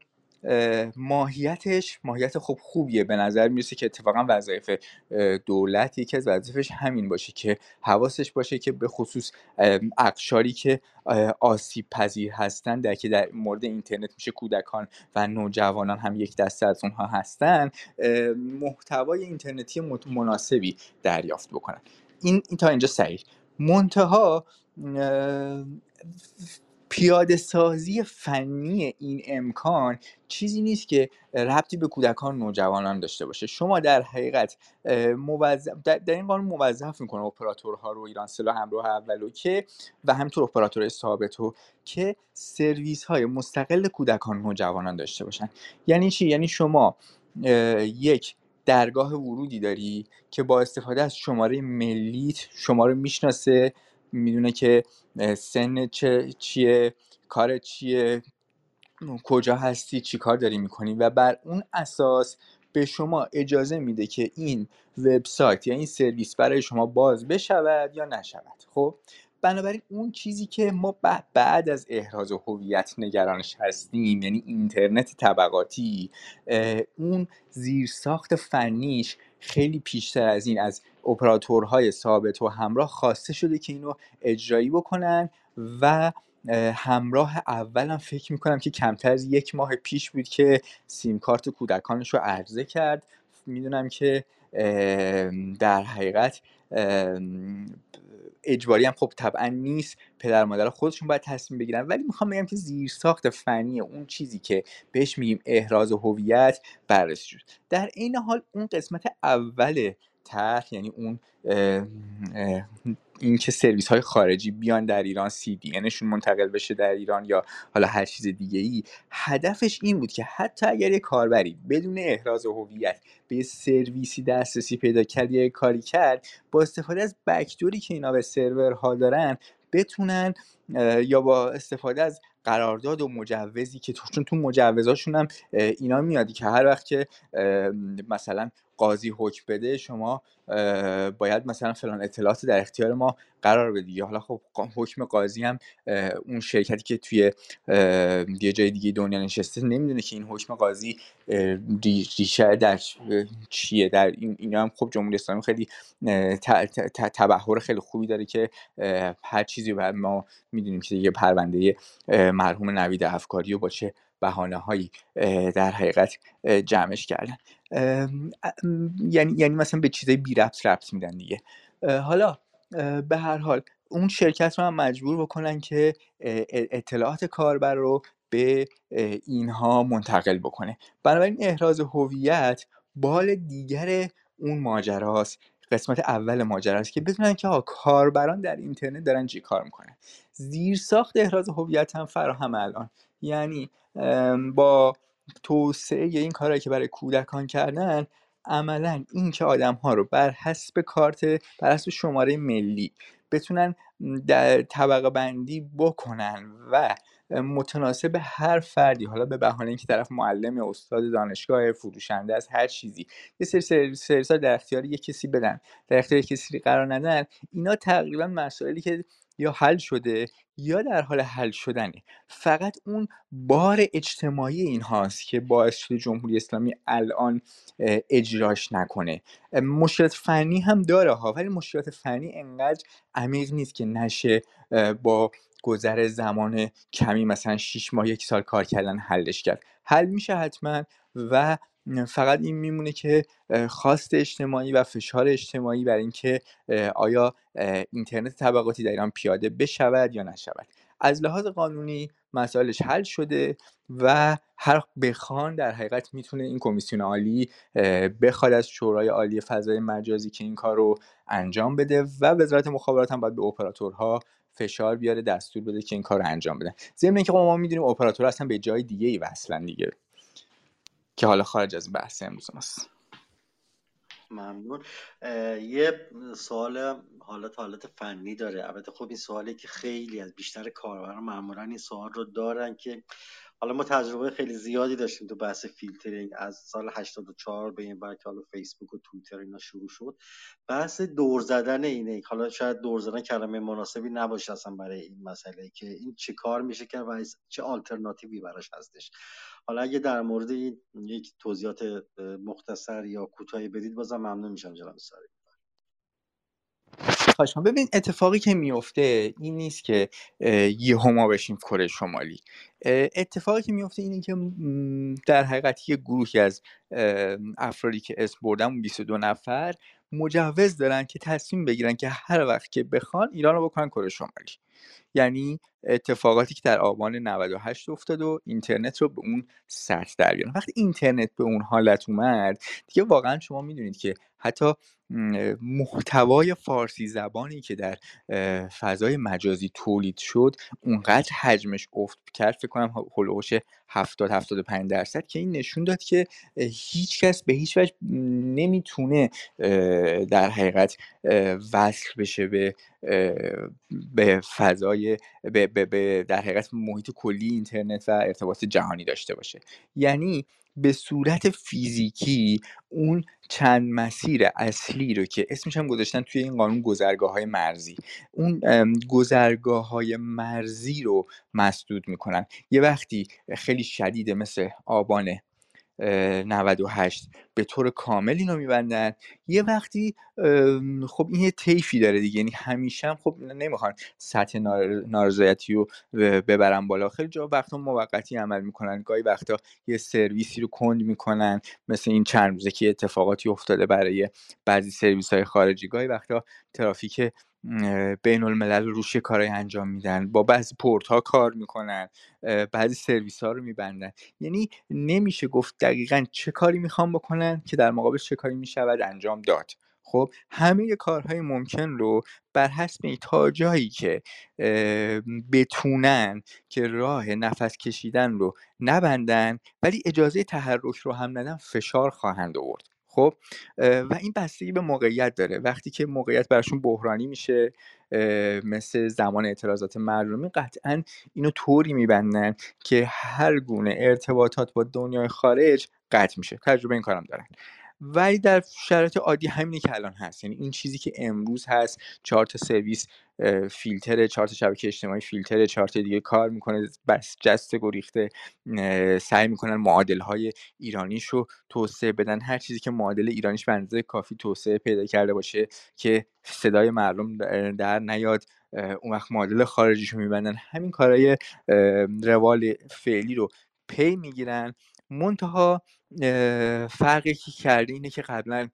ماهیتش ماهیت خوب خوبیه. به نظر می‌رسه که اتفاقا وظایف دولت یکی از وظایفش همین باشه که حواسش باشه که به خصوص اقشاری که آسیب پذیر هستن در که در مورد اینترنت میشه کودکان و نوجوانان هم یک دسته از اونها هستن محتوای اینترنتی مناسبی دریافت بکنن. این, این تا اینجا صحیح منتها پیاده سازی فنی این امکان چیزی نیست که ربطی به کودکان نوجوانان داشته باشه. شما در حقیقت موظف در, این قانون موظف می‌کنه اپراتورها رو ایران سلا همراه اولو که و همینطور اپراتور ثابتو که سرویس های مستقل کودکان نوجوانان داشته باشن. یعنی چی؟ یعنی شما یک درگاه ورودی داری که با استفاده از شماره ملیت شما رو می‌شناسه می‌دونه که سن چه چیه کار چیه کجا هستی چی کار داری می‌کنی و بر اون اساس به شما اجازه میده که این وبسایت یا این سرویس برای شما باز بشود یا نشود. خب بنابراین اون چیزی که ما بعد از احراز هویت نگرانش هستیم یعنی اینترنت طبقاتی اون زیرساخت فنیش خیلی پیشتر از این از اپراتورهای ثابت و همراه خواسته شده که اینو اجرایی بکنن و همراه اولم فکر می‌کنم که کمتر از یک ماه پیش بود که سیم کارت کودکانش رو عرضه کرد. می‌دونم که در حقیقت اجباری هم خب طبعا نیست. پدر مادر خودشون باید تصمیم بگیرن. ولی می‌خوام بگم که زیرساخت فنی اون چیزی که بهش میگیم احراز هویت بررسی شد. در این حال اون قسمت اول طرح یعنی اون اینکه سرویس های خارجی بیان در ایران سی دی انشون منتقل بشه در ایران یا حالا هر چیز دیگه ای هدفش این بود که حتی اگر یه کاربری بدون احراز هویت به سرویسی دسترسی پیدا کرد یا کاری کرد با استفاده از بکدوری که اینا به سرورها دارن بتونن یا با استفاده از قرارداد و مجوزی که تو چون تو مجوزاشون هم اینا میادی که هر وقت که مثلا قاضی حکم بده شما باید مثلا فلان اطلاعات در اختیار ما قرار بدی. حالا خب حکم قاضی هم اون شرکتی که توی یه جای دیگه دنیا نشسته نمی‌دونه که این حکم قاضی ریشه در چیه. در این اینا هم خب جمهوری اسلامی خیلی تبهر خیلی خوبی داره که هر چیزی بعد ما می‌دونیم که یه پرونده مرحوم نوید افکاری و با چه بهانه هایی در حقیقت جمعش کردن. یعنی یعنی مثلا به چیزای بی ربط ربط میدن دیگه. حالا به هر حال اون شرکت رو هم مجبور بکنن که اطلاعات کاربر رو به اینها منتقل بکنه. بنابراین احراز هویت بال دیگر اون ماجراست. قسمت اول ماجراست که بدونن که کاربران در اینترنت دارن چی کار می‌کنن. زیر ساخت احراز هویت هم فراهم الان. یعنی با توسعه این کارهایی که برای کودکان کردن عملا این که آدم ها رو بر حسب کارت بر حسب شماره ملی بتونن در طبقه بندی بکنن و متناسب هر فردی حالا به بهانه اینکه طرف معلم استاد دانشگاه فروشنده از هر چیزی یه سری سرویس در اختیار یه کسی بدن در اختیار کسی قرار ندن اینا تقریبا مسائلی که یا حل شده یا در حال حل شدنه. فقط اون بار اجتماعی این هاست که باعث شده جمهوری اسلامی الان اجراش نکنه. مشکلات فنی هم داره ها ولی مشکلات فنی انقدر عمیق نیست که نشه با گذر زمان کمی مثلا 6 ماه یک سال کار کردن حلش کرد. حل میشه حتما و فقط این میمونه که خواست اجتماعی و فشار اجتماعی بر اینکه آیا اینترنت طبقاتی در ایران پیاده بشود یا نشود. از لحاظ قانونی مسائلش حل شده و هر بخوان در حقیقت می‌تونه این کمیسیون عالی بخواد از شورای عالی فضای مجازی که این کار رو انجام بده و وزارت مخابرات هم باید به اپراتورها فشار بیاره دستور بده که این کار رو انجام بدن. ضمن اینکه ما می‌دونیم اپراتور اصلا به جای دیگه ای وصلن دیگه. که حالا خارج از بحث امروز ماست. ممنون. یه سوال حالت حالت فنی داره. البته خب این سوالی که خیلی از بیشتر کاربران معمولا این سوال رو دارن که حالا ما تجربه خیلی زیادی داشتیم تو بحث فیلترینگ از سال 84 به این بعد که حالا فیسبوک و توییتر اینا شروع شد. بحث دور زدن اینه. حالا شاید دور زدن کلمه مناسبی نباشه اصلا برای این مسئله که این چه کار میشه که و چه آلترناتیوی براش هستش. حالا اگه در مورد این یک توضیحات مختصر یا کوتاهی بدید بازم ممنون میشم جناب ساری خواهش ببین اتفاقی که میفته این نیست که یه هما بشیم کره شمالی. اتفاقی که میفته اینه که در حقیقت یه گروهی از افرادی که اسم بردم 22 نفر مجوز دارن که تصمیم بگیرن که هر وقت که بخوان ایران رو بکنن کره شمالی. یعنی اتفاقاتی که در آبان 98 افتاد و اینترنت رو به اون سطح در بیارن. وقتی اینترنت به اون حالت اومد دیگه واقعا شما می‌دونید که حتی محتوای فارسی زبانی که در فضای مجازی تولید شد اونقدر حجمش افت کرد فکر کنم هلوش 70 75 درصد که این نشون داد که هیچ کس به هیچ وجه نمی‌تونه در حقیقت وصل بشه به به فضای به, به در حقیقت محیط کلی اینترنت و ارتباط جهانی داشته باشه. یعنی به صورت فیزیکی اون چند مسیر اصلی رو که اسمش هم گذاشتن توی این قانون گذرگاه های مرزی. اون گذرگاه های مرزی رو مسدود می‌کنن. یه وقتی خیلی شدیده مثل آبان 98 به طور کامل اینو میبندن. یه وقتی خب این یه طیفی داره دیگه. یعنی همیشه هم خب نمی‌خوان سطح نارضایتی رو ببرن بالا. خیلی جا وقتا موقتی عمل می‌کنن. گاهی وقتا یه سرویسی رو کند می‌کنن. مثل این چند روزه که اتفاقاتی افتاده برای بعضی سرویس های خارجی. گاهی وقتا ترافیک بین الملل روش کارهای انجام میدن. با بعضی پورت ها کار می‌کنن بعضی سرویس ها رو میبندن. یعنی نمیشه گفت دقیقا چه کاری می‌خوام بکنن که در مقابل چه کاری می‌شود انجام داد. خب همه کارهای ممکن رو بر حسب تا جایی که بتونن که راه نفس کشیدن رو نبندن ولی اجازه تحرک رو هم ندن فشار خواهند آورد. خب و این بستگی به موقعیت داره. وقتی که موقعیت براشون بحرانی میشه مثل زمان اعتراضات مردمی قطعا اینو طوری میبندن که هر گونه ارتباطات با دنیای خارج قطع میشه. تجربه این کارم دارن. ولی در شرایط عادی همینی که الان هست. یعنی این چیزی که امروز هست چهار تا سرویس فیلتر چهار تا شبکه اجتماعی فیلتر چهار تا دیگه کار می‌کنه بس جست گریخته سعی می‌کنن معادل های ایرانیش رو توسعه بدن. هر چیزی که معادل ایرانیش به کافی توسعه پیدا کرده باشه که صدای مردم در نیاد اون وقت معادل خارجیشو میبندن. همین کارهای روال فعلی رو پی می‌گیرن. منتها فرقی که کرده اینه که قبلا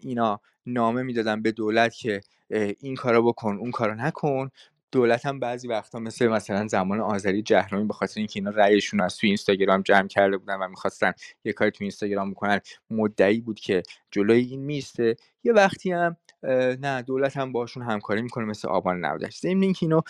اینا نامه می‌دادن به دولت که این کارا بکن اون کارا نکن. دولت هم بعضی وقتا مثل مثلا زمان آذری جهرومی به خاطر اینکه اینا رأیشون از توی اینستاگرام جمع کرده بودن و می‌خواستن یه کاری توی اینستاگرام بکنن مدعی بود که جلوی این میسته یه وقتی هم نه دولت هم باشون همکاری می‌کنه مثل آبان 98 ضمن اینکه اینو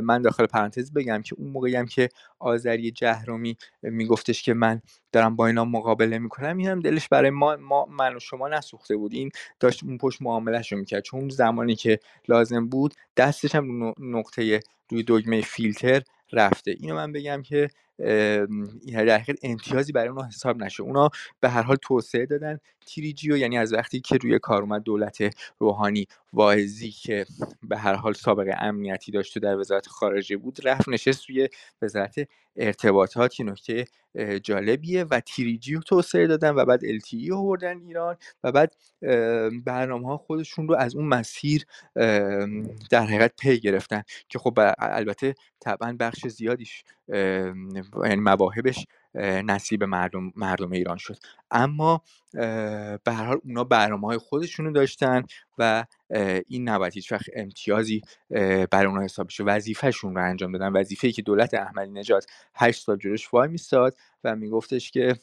من داخل پرانتز بگم که اون موقعی هم که آذری جهرومی میگفتش که من دارم با اینا مقابله می‌کنم این هم دلش برای ما, ما من و شما نسوخته بود. این داشت اون پشت معاملهش رو می‌کرد. چون زمانی که لازم بود دستش هم نقطه روی دگمه فیلتر رفته. اینو من بگم که در حقیقت امتیازی برای اونا حساب نشه اونا به هر حال توسعه دادن تیریجیو یعنی از وقتی که روی کار اومد دولت روحانی واعظی که به هر حال سابقه امنیتی داشت و در وزارت خارجه بود رفت نشست روی وزارت ارتباطات. نکته جالبیه و تیریجی رو توسعه دادن و بعد رو بردن ایران و بعد برنامه ها خودشون رو از اون مسیر در حقیقت پی گرفتن که خب البته طبعا بخش زیادیش یعنی مواهبش نصیب مردم, مردم ایران شد. اما به هر حال اونا برنامه های خودشونو داشتن و این نباید هیچ وقت امتیازی برای اونها حساب بشه. وظیفهشون رو انجام دادن. وظیفه که دولت احمدی نژاد هشت سال جلوش وای میستاد و میگفتش که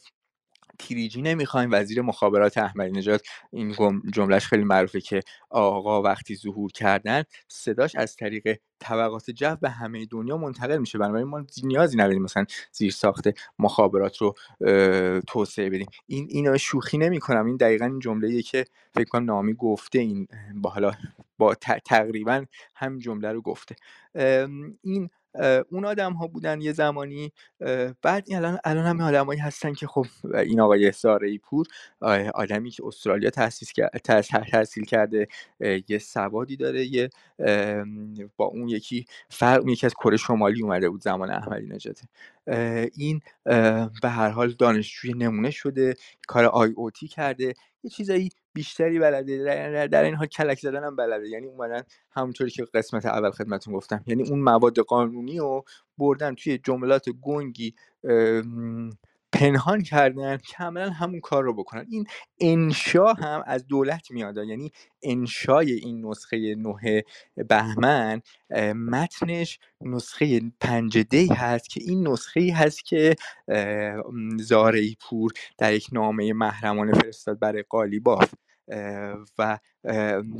تیریجی نمی‌خوایم. وزیر مخابرات احمدی نژاد این جملهش خیلی معروفه که آقا وقتی ظهور کردن صداش از طریق طبقات جو به همه دنیا منتقل میشه. بنابراین ما نیازی نداریم مثلا زیر ساخت مخابرات رو توسعه بدیم. این اینا شوخی نمی کنم این دقیقا این جمله که فکر کنم نامی گفته این با حالا با تقریبا هم جمله رو گفته. این اون آدم ها بودن یه زمانی بعد الان الان هم آدمایی هستن که خب این آقای ساره پور آدمی که استرالیا تحصیل تحصیل کرده یه سوادی داره یه با اون یکی فرق یکی از کره شمالی اومده بود زمان احمدی نژاد. این به هر حال دانشجوی نمونه شده کار آی اوتی کرده یه چیزایی بیشتری بلده در, این حال کلک زدن هم بلده. یعنی اومدن همونطوری که قسمت اول خدمتون گفتم. یعنی اون مواد قانونی رو بردن توی جملات گنگی پنهان کردن کاملا همون کار رو بکنن. این انشا هم از دولت میاد. یعنی انشای این نسخه نه بهمن متنش نسخه پنجده هست که این نسخه هست که زاره پور در یک نامه محرمانه فرستاد برای قالیباف. و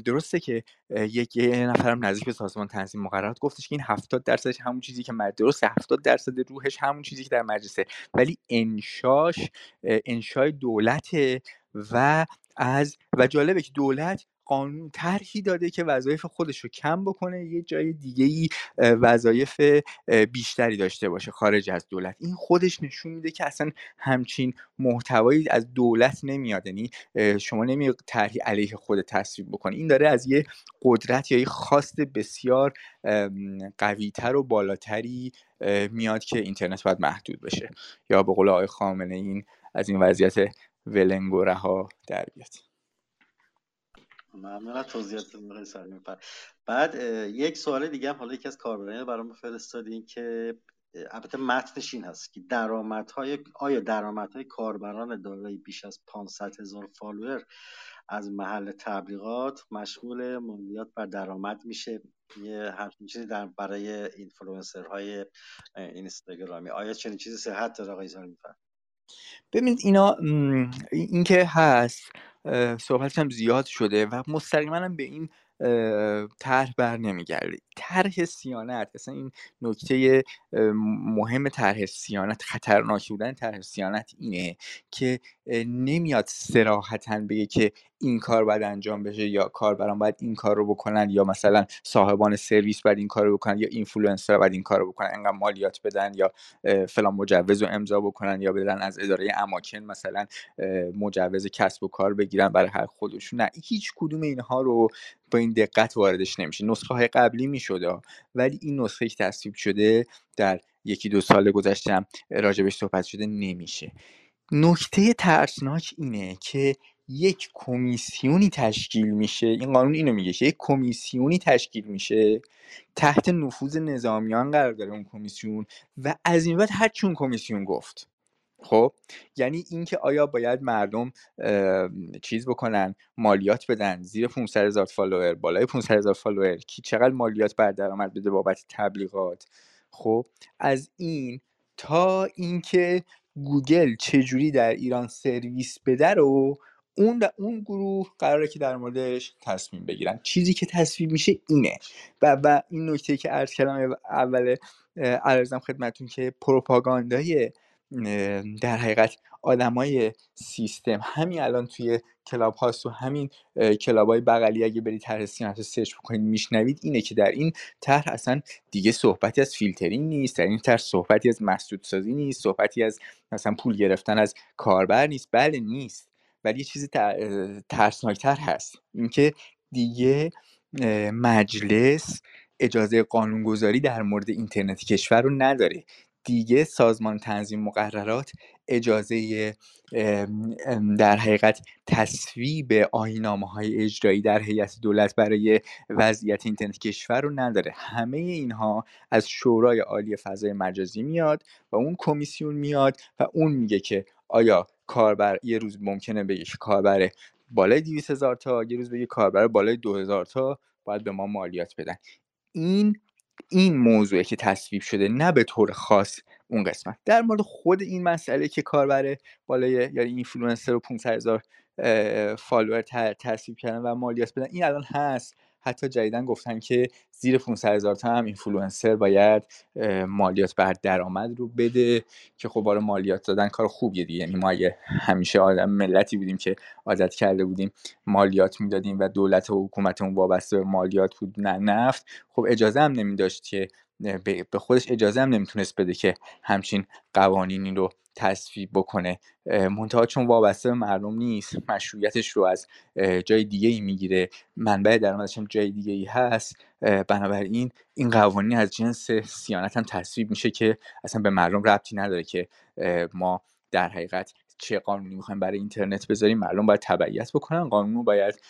درسته که یک نفرم نزدیک به سازمان تنظیم مقررات گفتش که این 70 درصدش همون چیزی که درست 70 درصد روحش همون چیزی که در مجلسه. ولی انشاش انشای دولته و از و جالبه که دولت قانون طرحی داده که وظایف خودش رو کم بکنه یه جای دیگه ای وظایف بیشتری داشته باشه خارج از دولت. این خودش نشون میده که اصلا همچین محتوایی از دولت نمیاد یعنی شما نمی طرحی علیه خود تصویب بکنه این داره از یه قدرت یا یه خواست بسیار قویتر و بالاتری میاد که اینترنت باید محدود بشه. یا به قول آقای خامنه این از این وضعیت ولنگ و رها در بیاد. ممنون از توضیحات بعد یک سوال دیگه هم حالا یکی از کاربران برام فرستادین که البته متنش این هست که درآمدهای آیا درآمدهای کاربران دارای بیش از 500 هزار فالوور از محل تبلیغات مشغول مالیات بر درآمد میشه؟ یه همچین چیزی در برای اینفلوئنسرهای اینستاگرامی. آیا چنین چیزی صحت داره آقای ببینید اینا این که هست صحبت هم زیاد شده و مستقیما به این طرح بر نمیگرده طرح صیانت اصلا این نکته مهم طرح صیانت خطرناک بودن طرح صیانت اینه که نمیاد صراحتا بگه که این کار باید انجام بشه یا کاربران باید این کار رو بکنن یا مثلا صاحبان سرویس باید این کار رو بکنن یا اینفلوئنسر باید این کار رو بکنن انقدر مالیات بدن یا فلان مجوز رو امضا بکنن یا بدن از اداره اماکن مثلا مجوز کسب و کار بگیرن برای هر خودشون. نه هیچ کدوم اینها رو با این دقت واردش نمیشه. نسخه های قبلی می‌شده ولی این نسخه که تصویب شده در یکی دو سال گذشته هم راجع بهش صحبت شده نمیشه. نکته ترسناک اینه که یک کمیسیونی تشکیل میشه. این قانون اینو میگه یک کمیسیونی تشکیل میشه تحت نفوذ نظامیان قرار داره اون کمیسیون و از این بعد هر چون کمیسیون گفت. خب یعنی اینکه آیا باید مردم چیز بکنن مالیات بدن زیر 500 هزار follower بالای 500 هزار follower کی چقدر مالیات بر درآمد بده بابت تبلیغات؟ خب از این تا اینکه گوگل چجوری در ایران سرویس بده رو اون اون گروه قراره که در موردش تصمیم بگیرن. چیزی که تصمیم میشه اینه. و, و این نکته که عرض کردم اول عرضم خدمتتون که پروپاگاندای در حقیقت آدمای سیستم. همین الان توی کلاب هاوس و همین club های بغلی اگه برید طرح رو search بکنید میشنوید اینه که در این طرح اصلا دیگه صحبتی از فیلترینگ نیست در این طرح صحبتی از مسدود سازی نیست صحبتی از مثلا پول گرفتن از کاربر نیست. بله نیست. ولی یه چیزی ترسناکتر هست. اینکه دیگه مجلس اجازه قانونگذاری در مورد اینترنت کشور رو نداره. دیگه سازمان تنظیم مقررات اجازه در حقیقت تصویب آینامه های اجرایی در هیئت دولت برای وضعیت اینترنت کشور رو نداره. همه اینها از شورای عالی فضای مجازی میاد و اون کمیسیون میاد و اون میگه که آیا کاربر یه روز ممکنه بگه که کاربر بالای 200 هزار تا یه روز بگه کاربر بالای 2000 تا باید به ما مالیات بدن. این این موضوعی که تصویب شده نه به طور خاص اون قسمت. در مورد خود این مسئله که کاربر بالای یعنی اینفلوئنسر رو 500 هزار فالوور تصویب کردن و مالیات بدن این الان هست. حتی جدیدا گفتن که زیر 500 هزار تا هم اینفلوئنسر باید مالیات بر درآمد رو بده که خب بار مالیات دادن کار خوبیه دیگه. یعنی ما اگه همیشه آدم ملتی بودیم که عادت کرده بودیم مالیات می‌دادیم و دولت و حکومتمون وابسته به مالیات بود نه نفت خب اجازه هم نمیداشت که به خودش اجازه هم نمی‌تونست بده که همچین قوانینی رو تصویب بکنه. منتها چون وابسته به مردم نیست مشروعیتش رو از جای دیگه ای می‌گیره منبع درآمدش هم جای دیگه ای هست بنابراین این قوانین از جنس سیانت هم تصویب میشه که اصلا به مردم ربطی نداره که ما در حقیقت چه قانونی می‌خوایم برای اینترنت بذاریم. مردم باید تبعیت بکنن. قانون رو باید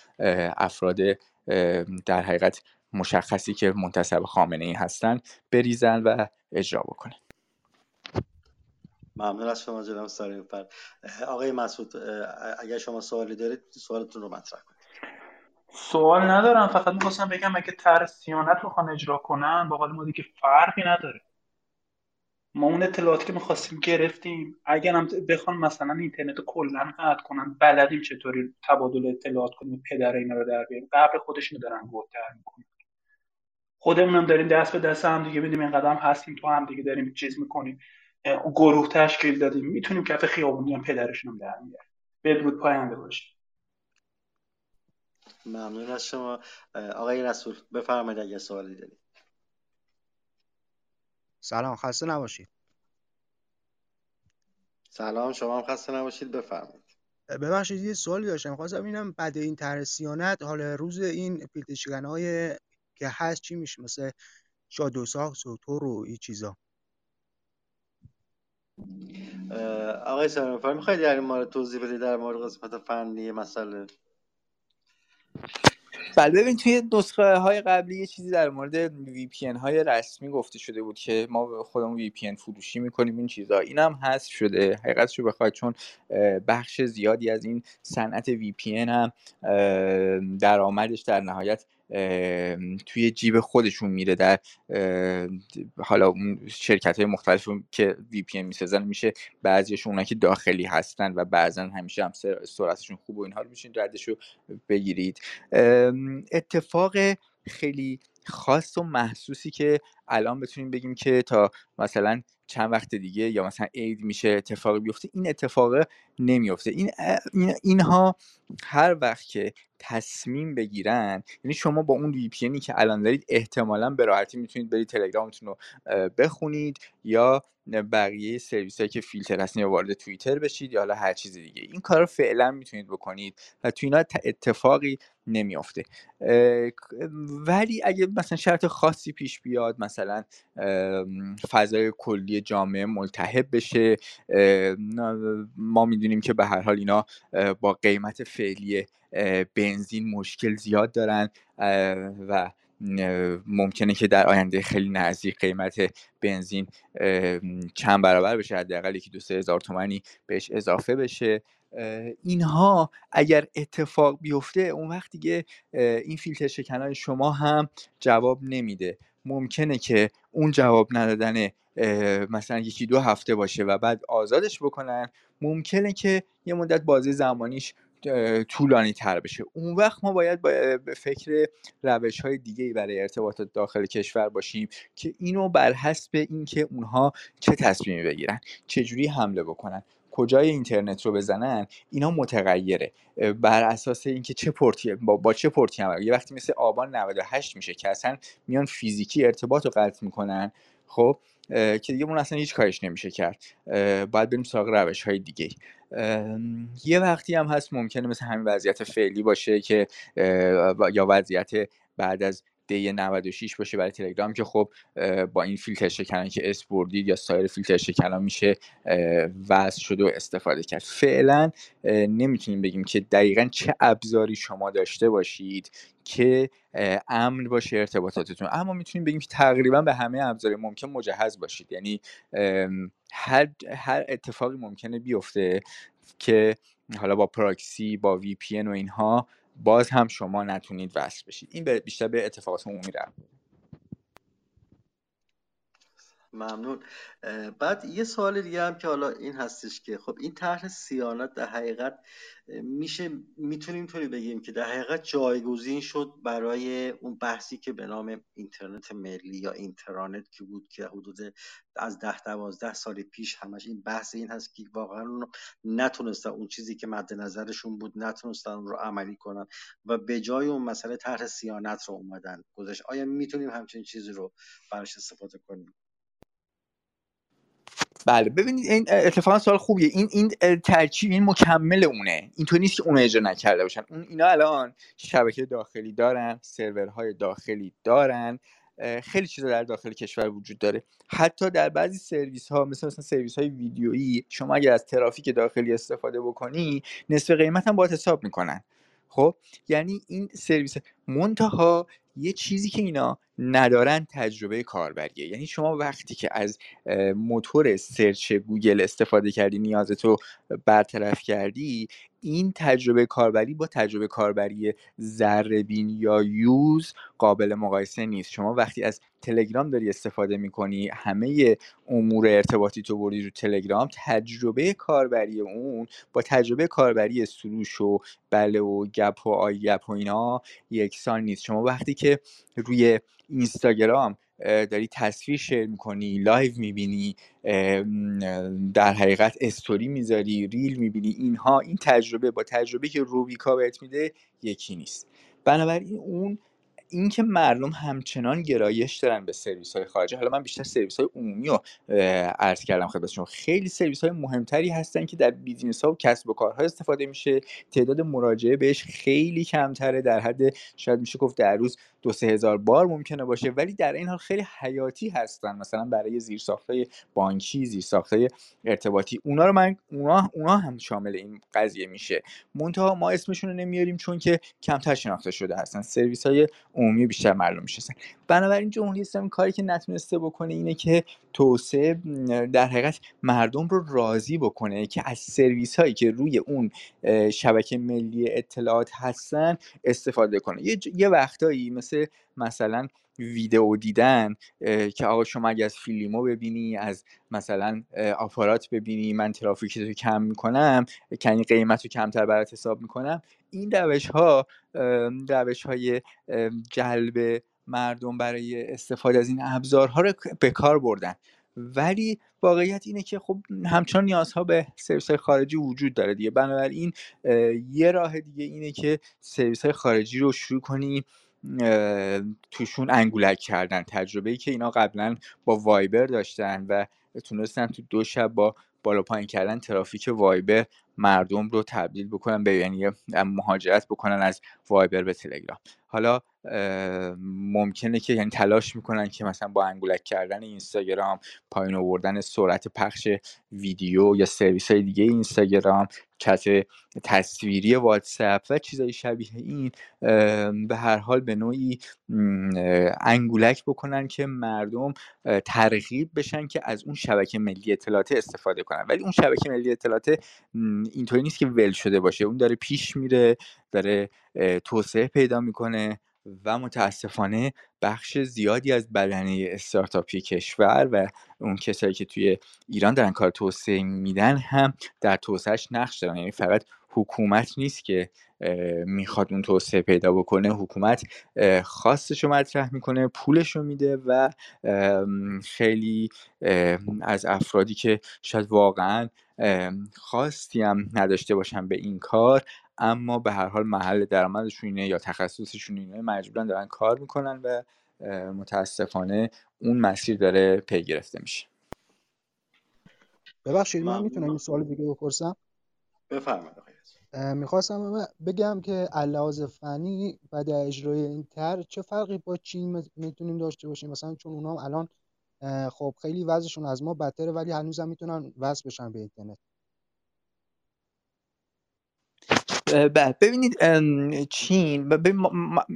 افراد در حقیقت مشخصی که منتصب خامنه ای هستن بریزن و اجرا بکنن. ممنون از شما جناب ساریفر آقای مسعود اگر شما سوالی دارید سوالتون رو مطرح کنید. سوال ندارم فقط می‌خواستم بگم اگه طرح سیانت رو اجرا کنن با قول ما دیگه فرقی نداره. ما اون اطلاعاتی که می‌خواستیم گرفتیم اگر هم بخوان مثلا اینترنت کلا قطع کنن بلدیم چطوری تبادل اطلاعات کنیم پدر اینا رو در بیاریم. قبل خودشونو دارن گوتر می‌کنن. خودمون هم داریم دست به دست هم دیگه میدیم این قدم هستیم تو هم دیگه داریم چیز می‌کنیم. گروه تشکیل دادیم. می‌تونیم کف خیابونی هم پدرشون هم در بدرود پاینده باشیم. ممنون از شما. آقای رسول بفرمایید اگه سوالی دارید. سلام خسته نباشید. سلام شما هم خسته نباشید بفرمایید. ببخشید یه سوالی داشتم. خواستم ببینم بعد این طرح سیانت حال روز این پیلتشگن های که هست چی میشه مثل Shadowsocks و Tor و این چیزا. آقای سرمفر می‌خواید در این مورد توضیح بدید در مورد قسمت فنی مسئله؟ بله ببین توی نسخه های قبلی یه چیزی در مورد VPN های رسمی گفته شده بود که ما خودمون VPN فروشی می‌کنیم این چیزا. این هم هست شده. حقیقتشو بخواید چون بخش زیادی از این صنعت VPN هم درآمدش در نهایت توی جیب خودشون میره در حالا اون شرکت های مختلف که وی پی می‌سازن میشه بعضیشون اونا که داخلی هستن و بعضا همیشه هم سرعتشون خوب و اینها رو میشین ردش رو بگیرید اتفاق خیلی خاص و محسوسی که الان بتونیم بگیم که تا مثلا چند وقت دیگه یا مثلا عید میشه اتفاقی بیفته این اتفاق نمیفته. این اینها هر وقت که تصمیم بگیرن یعنی شما با اون وی که الان دارید احتمالا به راحتی می‌تونید برید تلگرامتون رو بخونید یا بقیه سرویس هایی که فیلتر هستن یا وارد توییتر بشید یا حالا هر چیز دیگه. این کار رو فعلا می‌تونید بکنید و تو اینا اتفاقی نمیافته ولی اگه مثلا شرط خاصی پیش بیاد مثلا فضای کلی جامعه ملتهب بشه ما می‌دونیم که به هر حال اینا با قیمت فعلی بنزین مشکل زیاد دارن و ممکنه که در آینده خیلی نزدیک قیمت بنزین چند برابر بشه حداقل یکی دو سه هزار تومنی بهش اضافه بشه. اینها اگر اتفاق بیفته اون وقت دیگه این فیلتر شکنای شما هم جواب نمیده. ممکنه که اون جواب ندادن مثلا یکی دو هفته باشه و بعد آزادش بکنن. ممکنه که یه مدت بازی زمانیش طولانی تر بشه. اون وقت ما باید به فکر روش های دیگه برای ارتباطات داخل کشور باشیم که اینو بر حسب اینکه اونها چه تصمیمی بگیرن چجوری حمله بکنن. کجای اینترنت رو بزنن اینا متغیره. بر اساس اینکه چه پورتی با, با چه پورتی هم؟ یه وقتی مثل آبان 98 میشه که اصلا میان فیزیکی ارتباط رو قطع می‌کنن خب که دیگه اون اصلا هیچ کارش نمیشه کرد. باید بریم سراغ روش های دیگه یه وقتی هم هست ممکنه مثل همین وضعیت فعلی باشه که یا وضعیت بعد از دی 96 باشه برای تلگرام که خب با این فیلتر شکنان که اس یا سایر فیلتر شکنان میشه وصل شده و استفاده کرد. فعلا نمی‌تونیم بگیم که دقیقا چه ابزاری شما داشته باشید که امن باشه ارتباطاتتون. اما می‌تونیم بگیم که تقریبا به همه ابزار ممکن مجهز باشید. یعنی هر, هر اتفاقی ممکنه بیفته که حالا با پراکسی با وی پی و اینها باز هم شما نتونید وصل بشید. این بیشتر به اتفاقات عمومی رفت ممنون. بعد یه سوال دیگه هم که حالا این هستش که خب این طرح سیانت در حقیقت میشه می‌تونیم اینطوری بگیم که در حقیقت جایگزین شد برای اون بحثی که به نام اینترنت ملی یا اینترنت که بود که حدود از ده دوازده سال پیش همش این بحث این هست که واقعا نتونستن اون چیزی که مد نظرشون بود نتونستن اون رو عملی کنن و به جای اون مسئله طرح سیانت رو اومدن گذاشت. آیا می‌تونیم همچین چیزی رو براش استفاده کنیم؟ بله ببینید این اتفاقا سوال خوبیه. این این ترکیب این مکمل اونه. اینطور نیست که اون اجرا نکرده باشن. اون اینا الان شبکه داخلی دارن سرورهای داخلی دارن. خیلی چیزا در داخل کشور وجود داره. حتی در بعضی سرویس ها مثل مثلا سرویس های ویدیویی شما اگر از ترافیک داخلی استفاده بکنی نصف قیمت هم باید حساب می‌کنن. خب یعنی این سرویس منتها یه چیزی که اینا ندارن تجربه کاربریه. یعنی شما وقتی که از موتور search گوگل استفاده کردی نیازتو برطرف کردی این تجربه کاربری با تجربه کاربری ذره‌بین یا یوز قابل مقایسه نیست. شما وقتی از تلگرام داری استفاده می‌کنی همه امور ارتباطی تو بردی رو تلگرام تجربه کاربری اون با تجربه کاربری سروش و بله و گپ و آی گپ و اینا یکسان نیست. شما وقتی که روی اینستاگرام داری تصویر share می‌کنی live می‌بینی در حقیقت استوری می‌ذاری reel می‌بینی اینها این تجربه با تجربه که روبیکا بهت میده یکی نیست. بنابراین اون اینکه مردم همچنان گرایش دارن به سرویس های خارجی. حالا من بیشتر سرویس های عمومی رو عرض کردم خدمت شما خیلی سرویس های مهمتری هستن که در business ها و کسب و کارها استفاده میشه. تعداد مراجعه بهش خیلی کمتره. در حد شاید میشه گفت در روز دو سه هزار بار ممکنه باشه. ولی در این حال خیلی حیاتی هستن. مثلا برای زیرساختهای بانکی زیرساختهای ارتباطی. اونا رو من اونا, اونا هم شامل این قضیه میشه. منتها ما اسمشون رو نمیاریم چون که کمتر شناخته شده هستن. سرویس های عمومی بیشتر مردم می‌شناسن بنابراین جمهوری اسلامی کاری که نتونسته بکنه اینه که توسعه در حقیقت مردم رو راضی بکنه که از سرویس هایی که روی اون شبکه ملی اطلاعات هستن استفاده کنه. یه, یه وقتایی مثل مثلا ویدئو دیدن که آقا شما اگه از فیلیمو ببینی از مثلا آپارات ببینی من ترافیک رو کم می‌کنم کنی قیمت رو کمتر برات حساب می‌کنم این روش ها روش های جلب مردم برای استفاده از این ابزارها رو به کار بردن. ولی واقعیت اینه که خب همچنان نیازها به سرویس های خارجی وجود داره دیگه. بنابراین یه راه دیگه اینه که سرویس های خارجی رو شروع کنی. توشون انگولک کردن. تجربه ای که اینا قبلا با وایبر داشتن و تونستن تو دو شب با بالا پایین کردن ترافیک وایبر مردم رو تبدیل بکنن به یعنی مهاجرت بکنن از وایبر به تلگرام. حالا ممکنه که یعنی تلاش می‌کنن که مثلا با انگولک کردن اینستاگرام پایین آوردن سرعت پخش ویدیو یا سرویس های دیگه اینستاگرام چت تصویری واتساپ و چیزای شبیه این به هر حال به نوعی انگولک بکنن که مردم ترغیب بشن که از اون شبکه ملی اطلاعات استفاده کنن. ولی اون شبکه ملی اطلاعات اینطوری نیست که ول شده باشه. اون داره پیش میره داره توسعه پیدا می‌کنه. و متاسفانه بخش زیادی از بدنه استارتاپی کشور و اون کسایی که توی ایران دارن کار توسعه میدن هم در توسعهش نقش دارن. یعنی فقط حکومت نیست که می‌خواد اون توسعه پیدا بکنه. حکومت خواستش رو مطرح می‌کنه پولش رو میده و خیلی از افرادی که شاید واقعا خواستی هم نداشته باشن به این کار اما به هر حال محل درآمدشون اینه یا تخصصشون اینه مجبورن دارن کار می‌کنن و متاسفانه اون مسیر داره پی گرفته میشه. ببخشید من می‌تونم این سوال دیگه بپرسم؟ بفرمایید می‌خواستم بگم که لحاظ فنی بعد اجرای این تر چه فرقی با چین می‌تونیم داشته باشیم؟ مثلا چون اونا هم الان خب خیلی وضعشون از ما بدتره ولی هنوز هم می‌تونن وضع بشن به اینترنت. بعد ببینید چین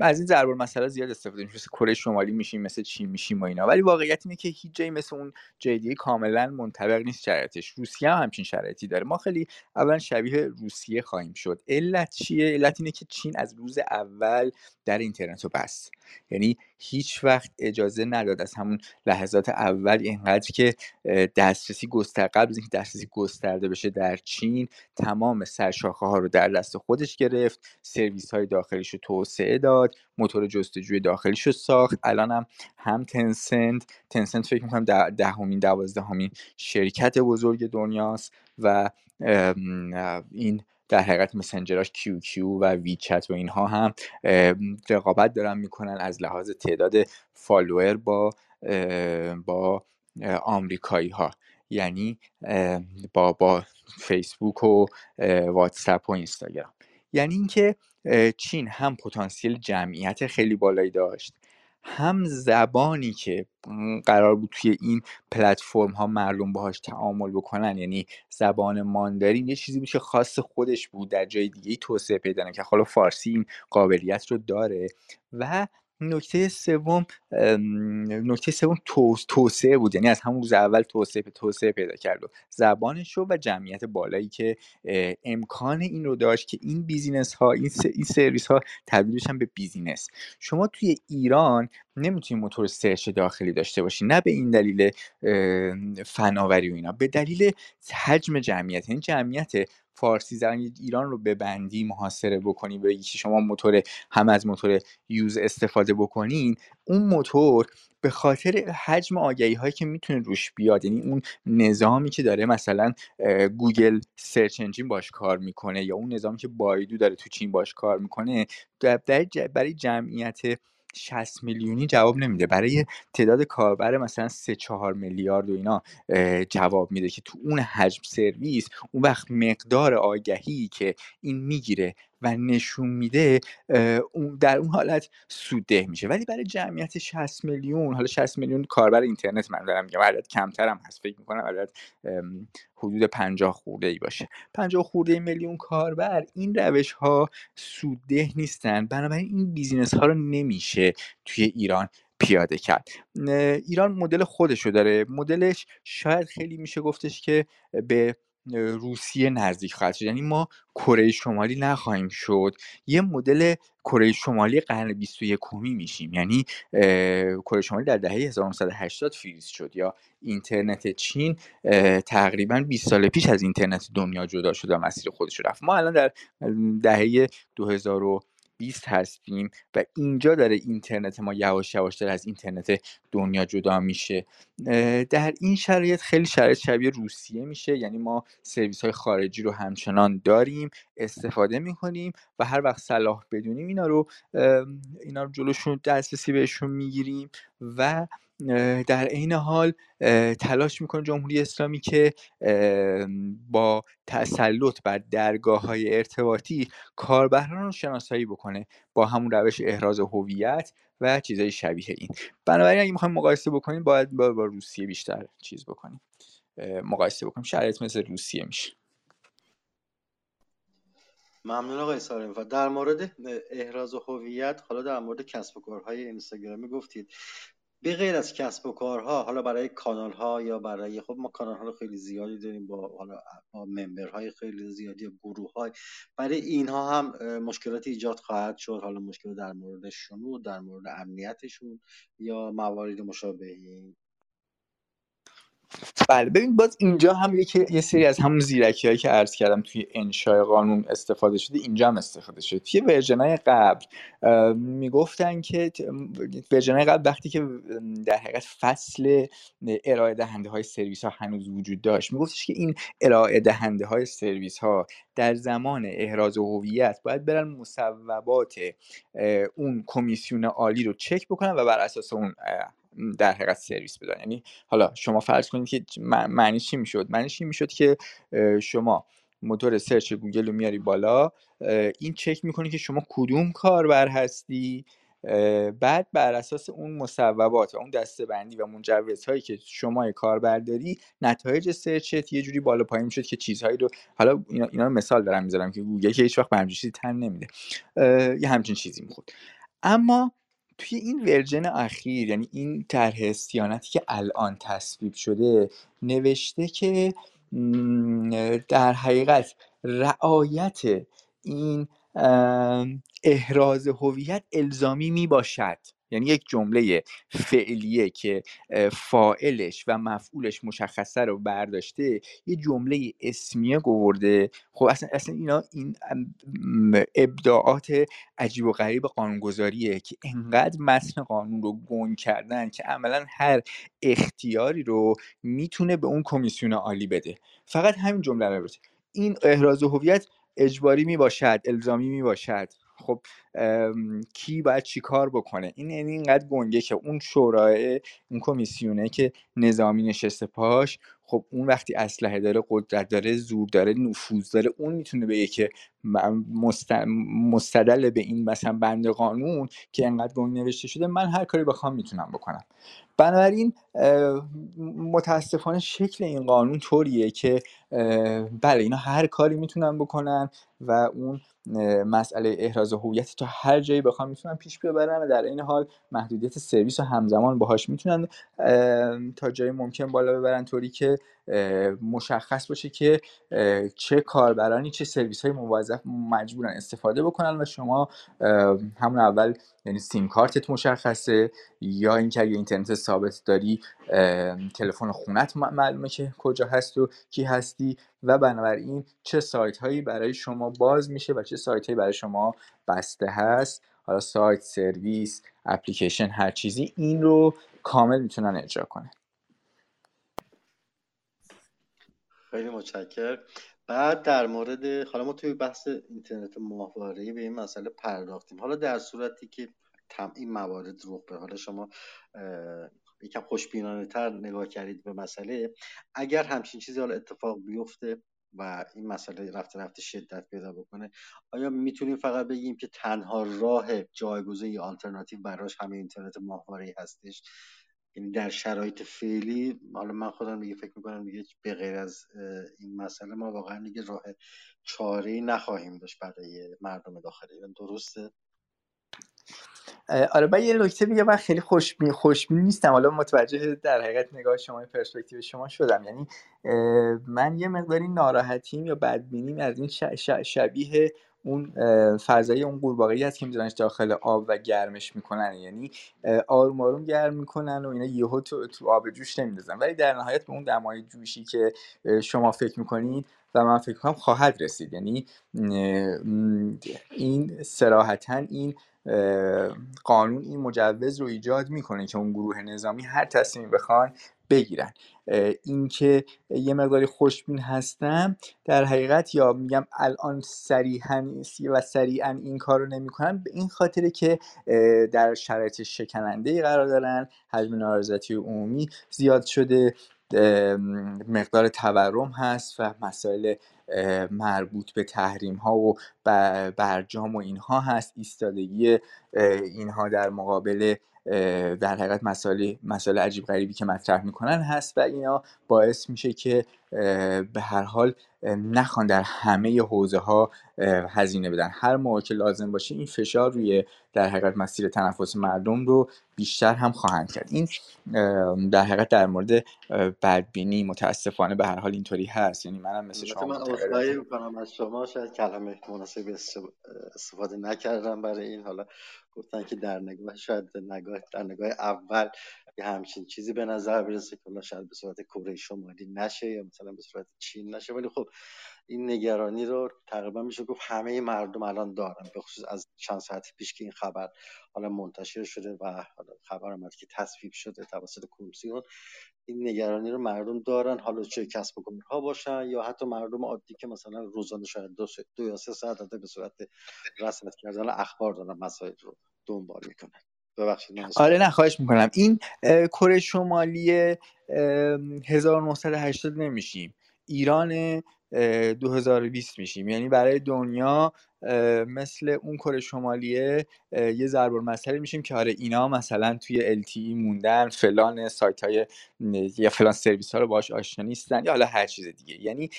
از این ضرب مسئله زیاد استفاده میشه مثل کره شمالی میشیم مثل چین میشیم و اینا. ولی واقعیت اینه که هیچ جایی مثل اون جای کاملا منطبق نیست شرایطش. روسیه هم همچین شرایطی داره. ما خیلی اولا شبیه روسیه خواهیم شد. علت چیه؟ علت اینه که چین از روز اول در اینترنت رو بست. یعنی هیچ وقت اجازه نداد از همون لحظات اول اینقدر که دسترسی گستر قبل اینکه دسترسی گسترده بشه در چین تمام سرشاخه ها رو در دست خودش گرفت سرویس های داخلیش رو توسعه داد موتور جستجوی داخلیش رو ساخت. الان هم هم تنسنت تنسنت فکر می‌کنم دهمین دوازدهمین شرکت بزرگ دنیاست و این در حقیقت مسنجراش کیو کیو و ویچت و اینها هم رقابت دارن می‌کنن از لحاظ تعداد follower با با آمریکایی ها یعنی با با فیسبوک و واتساپ و اینستاگرام. یعنی اینکه چین هم پتانسیل جمعیت خیلی بالایی داشت هم زبانی که قرار بود توی این پلتفرم ها مردم باهاش تعامل بکنن یعنی زبان ماندارین یه چیزی که خاص خودش بود در جای دیگه توسعه پیدا که حالا فارسی این قابلیت رو داره و نکته سوم نکته سوم توسعه بود. یعنی از همون روز اول توسعه توسعه پیدا کرد و زبانش رو و جمعیت بالایی که امکان این رو داشت که این بیزینس ها این, این سرویس ها تبدیل بشن به business. شما توی ایران نمی‌تونی موتور search داخلی داشته باشی. نه به این دلیل فناوری و اینا به دلیل حجم جمعیت. یعنی جمعیت فارسی زبان ایران رو ببندی محاصره بکنی به شما موتور هم از موتور use استفاده بکنین اون موتور به خاطر حجم آگهی هایی که می‌تونه روش بیاد یعنی اون نظامی که داره مثلا گوگل search engine باش کار می‌کنه یا اون نظامی که بایدو داره تو چین باش کار می‌کنه برای جمعیت 60 میلیونی جواب نمیده. برای تعداد کاربر مثلا 3 4 میلیارد و اینا جواب میده که تو اون حجم سرویس اون وقت مقدار آگهی که این می‌گیره و نشون میده در اون حالت سودده میشه. ولی برای جمعیت 60 میلیون حالا 60 میلیون کاربر اینترنت من دارم میگم عدد کمتر هم هست فکر می‌کنم عدد حدود 50 خورده ای باشه. 50 خورده میلیون کاربر این روش ها سودده نیستن. بنابراین این business ها رو نمیشه توی ایران پیاده کرد. ایران مدل خودشو داره. مدلش شاید خیلی میشه گفتش که به روسیه نزدیک خواهد شد. یعنی ما کره شمالی نخواهیم شد. یه مدل کره شمالی قرن 21 میشیم. یعنی کره شمالی در دهه 1980 فریز شد یا اینترنت چین تقریبا 20 سال پیش از اینترنت دنیا جدا شد و مسیر خودش رفت. ما الان در دهه 2000 20 هستیم و اینجا داره اینترنت ما یواش یواش داره از اینترنت دنیا جدا میشه. در این شرایط خیلی شرایط شبیه روسیه میشه یعنی ما سرویس های خارجی رو همچنان داریم استفاده می‌کنیم و هر وقت صلاح بدونیم اینا رو اینا رو جلوشون دسترسی بهشون می‌گیریم و در عین حال تلاش می‌کنه جمهوری اسلامی که با تسلط بر درگاه های ارتباطی کاربران رو شناسایی بکنه با همون روش احراز هویت و چیزهای شبیه این. بنابراین اگه می‌خوایم مقایسه بکنیم باید با, با روسیه بیشتر چیز بکنیم. مقایسه بکنیم. شرایط مثل روسیه میشه. ممنون آقای سارم و در مورد احراز هویت حالا در مورد کسب و کارهای اینستاگرامی گفتید. به غیر از کسب و کارها حالا برای کانال ها یا برای خب ما کانال ها خیلی زیادی داریم با حالا با member های خیلی زیادی گروه های برای اینها هم مشکلاتی ایجاد خواهد شد. حالا مشکل در مورد شنود در مورد امنیتشون یا موارد مشابهی. بله ببین باز اینجا هم یکی یه سری از همون زیرکی هایی که عرض کردم توی انشای قانون استفاده شده اینجا هم استفاده شده. توی version قبل می‌گفتن که version قبل وقتی که در حقیقت فصل ارائه دهنده های سرویس ها هنوز وجود داشت میگفتش که این ارائه دهنده های سرویس ها در زمان احراز هویت باید برن مصوبات اون کمیسیون عالی رو چک بکنن و بر اساس اون در حقیقت سرویس بدن. یعنی حالا شما فرض کنید که معنی چی می‌شد؟ معنی چی می‌شد که شما موتور search گوگل رو میاری بالا این چک می‌کنه که شما کدوم کاربر هستی بعد بر اساس اون مصوبات و اون دسته بندی و مجوزهایی که شما کاربر داری نتایج search ت یه جوری بالا پایین می‌شد که چیزهایی رو حالا اینا, رو مثال دارم می‌ذارم که گوگل که هیچ وقت به چیزی تن نمیده. یه همچین چیزی می‌خورد. اما توی این version اخیر یعنی این طرح صیانتی که الان تصویب شده نوشته که در حقیقت رعایت این احراز هویت الزامی می باشد یعنی یک جمله فعلیه که فائلش و مفعولش مشخصه رو برداشته یه جمله اسمیه گورده. خب اصلا, اصلا اینا این ابداعات عجیب و غریب قانونگذاریه که انقدر متن قانون رو گون کردن که عملا هر اختیاری رو می‌تونه به اون کمیسیون عالی بده. فقط همین جمله رو این احراز هویت اجباری می باشد الزامی می باشد خب کی باید چی کار بکنه؟ این یعنی اینقدر گنگه که اون شورای اون کمیسیونه که نظامی نشسته پاش خب اون وقتی اسلحه داره قدرت داره زور داره نفوذ داره اون می‌تونه بگه که مستدل به این مثلا بند قانون که انقدر گنگ نوشته شده من هر کاری بخوام می‌تونم بکنم. بنابراین متاسفانه شکل این قانون طوریه که بله اینا هر کاری می‌تونن بکنن و اون مسئله احراز هویت تا هر جایی بخوام می‌تونن پیش ببرن و در این حال محدودیت سرویس رو همزمان باهاش می‌تونن تا جایی ممکن بالا ببرن طوری که مشخص باشه که چه کاربرانی چه سرویس های موظف مجبورن استفاده بکنن و شما همون اول یعنی سیم کارتت مشخصه یا اینکه اگه اینترنت ثابت داری تلفن خونت معلومه که کجا هست و کی هستی و بنابراین چه سایت هایی برای شما باز میشه و چه سایت هایی برای شما بسته هست. حالا سایت سرویس اپلیکیشن هر چیزی این رو کامل می‌تونن اجرا کنه خیلی متشکر بعد در مورد حالا ما توی بحث اینترنت ماهواره به این مسئله پرداختیم. حالا در صورتی که این موارد رخ به حالا شما یکم خوشبینانه تر نگاه کردید به مسئله. اگر همچین چیزی حالا اتفاق بیفته و این مسئله رفته رفته شدت پیدا بکنه آیا می‌تونیم فقط بگیم که تنها راه جایگزین یا آلترناتیو براش همه اینترنت ماهواره هستش؟ یعنی در شرایط فعلی حالا من خودم دیگه فکر می‌کنم دیگه به غیر از این مسئله ما واقعا دیگه راه چاره نخواهیم داشت برای مردم داخل ایران درسته؟ آره من یه نکته بگم من خیلی خوشبین خوشبین نیستم. حالا متوجه در حقیقت نگاه شما پرسپکتیو شما شدم. یعنی من یه مقداری ناراحتیم یا بدبینیم از این شبیه اون فضای اون قورباغه‌ای هست که میذارنش داخل آب و گرمش می‌کنن. یعنی آروم آروم گرم می‌کنن و اینا یهو تو, تو آب جوش نمیندازن. ولی در نهایت به اون دمای جوشی که شما فکر می‌کنید و من فکر کنم خواهد رسید. یعنی این سراحتا این قانون این مجوز رو ایجاد می‌کنه که اون گروه نظامی هر تصمیمی بخوان بگیرن. اینکه یه مقداری خوشبین هستم در حقیقت یا میگم الان سریحا و سریعا این کار رو نمی‌کنن به این خاطره که در شرایط شکننده قرار دارن حجم نارضایتی عمومی زیاد شده. مقدار تورم هست و مسائل مربوط به تحریم ها و برجام و اینها هست. ایستادگی اینها در مقابل در حقیقت مسائل مسائل عجیب غریبی که مطرح می‌کنن هست و اینا باعث میشه که به هر حال نخوان در همه حوزه ها هزینه بدن. هر موقع که لازم باشه این فشار روی در حقیقت مسیر تنفس مردم رو بیشتر هم خواهند کرد. این در حقیقت در مورد بدبینی متاسفانه به هر حال اینطوری هست. یعنی منم مثل شما من از شما. شاید کلمه مناسب استفاده نکردم برای این. حالا گفتن که در نگاه شاید نگاه در نگاه اول یه همچین چیزی به نظر برسه که شاید به صورت کره شمالی نشه یا مثلا به صورت چین نشه. ولی خب این نگرانی رو تقریبا میشه گفت همه مردم الان دارن به خصوص از چند ساعت پیش که این خبر حالا منتشر شده و حالا خبر آمد که تصویب شده توسط کمیسیون. این نگرانی رو مردم دارن. حالا چه کسب و کارها باشن یا حتی مردم عادی که مثلا روزانه شاید دو, دو یا سه ساعت به صورت رسمت کردن اخبار دارن مسائل رو دنبال می‌کنن. ببخشید آره نه خواهش می‌کنم. این کره شمالی 1980 نمیشیم. ایران 2020 میشیم. یعنی برای دنیا مثل اون کره شمالیه یه ضرب المثلی میشیم که آره اینا مثلا توی LTE موندن فلان سایت های یا فلان سرویس ها رو باش آشنا نیستن یا حالا هر چیز دیگه. یعنی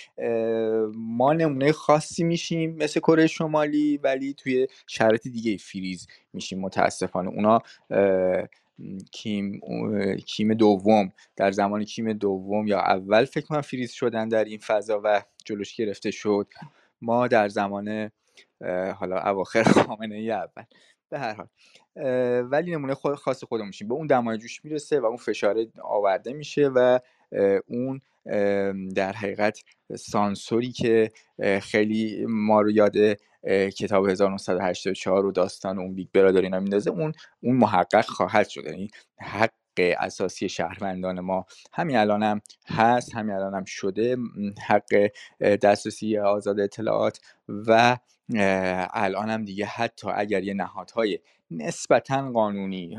ما نمونه خاصی میشیم مثل کره شمالی ولی توی شرایط دیگه فریز میشیم متاسفانه. اونا کیم کیم دوم. در زمان کیم دوم یا اول فکر کنم فریز شدن در این فضا و جلوش گرفته شد. ما در زمان حالا اواخر خامنه ای اول. به هر حال ولی نمونه خاص خودمون میشیم. به اون دمای جوش می‌رسه و اون فشار آورده میشه و اون در حقیقت سانسوری که خیلی ما رو یاد کتاب 1984 و داستان اون بیگ برادر اینا میندازه اون اون محقق خواهد شد. یعنی حق اساسی شهروندان ما. همین الان هم هست همین الان هم شده حق دسترسی آزاد اطلاعات و الان هم دیگه حتی اگر یه نهادهای نسبتا قانونی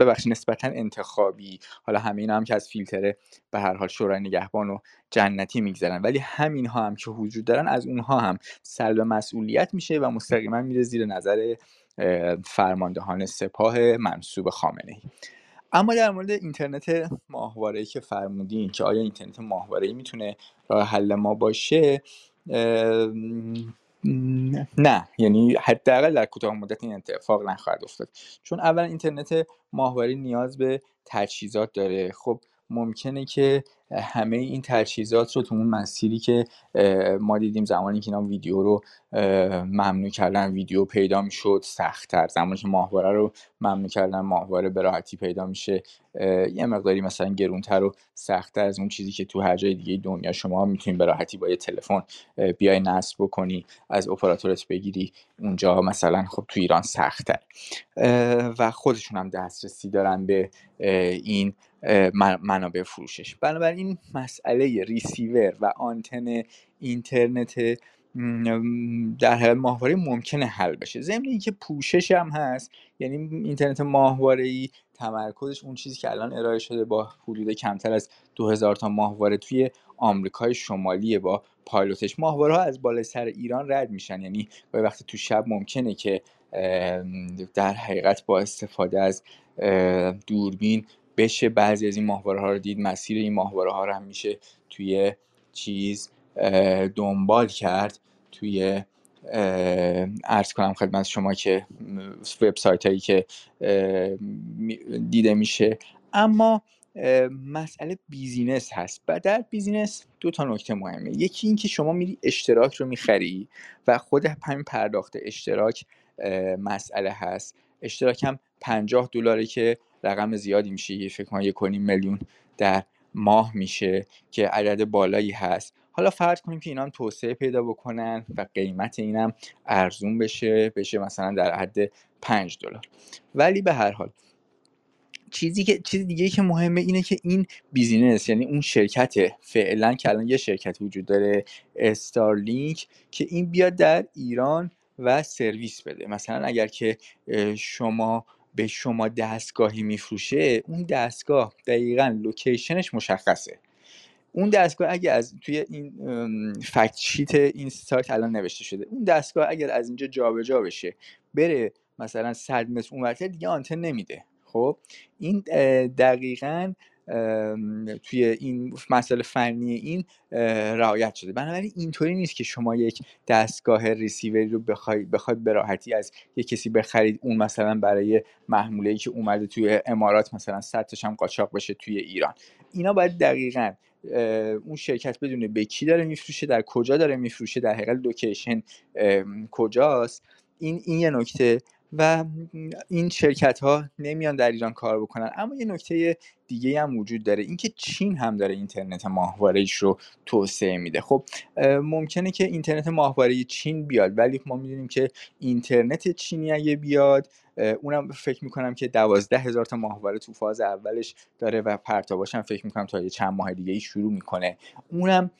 ببخش نسبتا انتخابی حالا همه اینا هم که از فیلتر به هر حال شورای نگهبان و جنتی میگذرن ولی همین ها هم که وجود دارن از اونها هم سلب مسئولیت میشه و مستقیما میره زیر نظر فرماندهان سپاه منصوب خامنه ای اما در مورد اینترنت ماهواره که فرمودین که آیا اینترنت ماهواره می‌تونه راه حل ما باشه نه. یعنی حداقل در کوتاه مدت این اتفاق نخواهد افتاد. چون اول اینترنت ماهواره نیاز به تجهیزات داره. خب ممکنه که همه این تجهیزات رو تو اون مسیری که ما دیدیم زمانی که اینا ویدیو رو ممنوع کردن ویدیو پیدا می‌شد سختتر. زمانی که ماهواره رو ممنوع کردن ماهواره به راحتی پیدا میشه. یه مقداری مثلا گرونتر و سختتر از اون چیزی که تو هر جای دیگه دنیا شما می‌تونید به راحتی با یه تلفن بیای نصب بکنی از اپراتورت بگیری. اونجا مثلا خب تو ایران سختتر. و خودشون هم دسترسی دارن به این منابع فروشش. بنابراین مسئله ریسیور و آنتن اینترنت در حال ماهواره ممکنه حل بشه. ضمن اینکه پوشش هم هست یعنی اینترنت ماهواره ای تمرکزش اون چیزی که الان ارائه شده با حدود کمتر از 2000 تا ماهواره توی آمریکای شمالیه با پایلوتش. ماهواره ها از بالای سر ایران رد میشن. یعنی وقتی تو شب ممکنه که در حقیقت با استفاده از دوربین بشه بعضی از این ماهواره ها رو دید. مسیر این ماهواره ها رو هم میشه توی چیز دنبال کرد. توی عرض کنم خدمت شما که وبسایت هایی که دیده میشه. اما مسئله business هست. و در business دو تا نکته مهمه. یکی اینکه شما میری اشتراک رو می‌خری و خود همین پرداخت اشتراک مسئله هست. اشتراک هم 50 دلاره که رقم زیادی میشه فکر کنم یک میلیون در ماه میشه که عدد بالایی هست. حالا فرض کنیم که اینا توسعه پیدا بکنن و قیمت اینم ارزون بشه بشه مثلا در حد 5 دلار. ولی به هر حال چیزی که چیز دیگه که مهمه اینه که این business یعنی اون شرکت فعلا که الان یه شرکت وجود داره استارلینک که این بیاد در ایران و سرویس بده. مثلا اگر که شما به شما دستگاهی میفروشه اون دستگاه دقیقا لوکیشنش مشخصه. اون دستگاه اگر از توی این فکت این سایت الان نوشته شده اون دستگاه اگر از اینجا جابجا جا بشه بره مثلا 100 متر اونورتر دیگه آنتن نمیده. خب؟ این دقیقا توی این مسئله فنی این رعایت شده. بنابراین اینطوری نیست که شما یک دستگاه ریسیوری رو بخواید بخواید به راحتی از یک کسی بخرید اون مثلا برای محموله ای که اومده توی امارات مثلا صدش هم قاچاق بشه توی ایران. اینا باید دقیقا اون شرکت بدونه به کی داره میفروشه در کجا داره میفروشه در حقیقت location کجاست. این این یه نکته. و این شرکت ها نمیان در ایران کار بکنن. اما یه نکته دیگه هم وجود داره اینکه چین هم داره اینترنت ماهوارهش رو توسعه میده. خب ممکنه که اینترنت ماهواره چین بیاد ولی ما می‌دونیم که اینترنت چینی اگه بیاد اونم فکر می‌کنم که دوازده هزار تا ماهواره تو فاز اولش داره و باشم فکر می‌کنم تا یه چند ماه دیگه ای شروع می‌کنه. اونم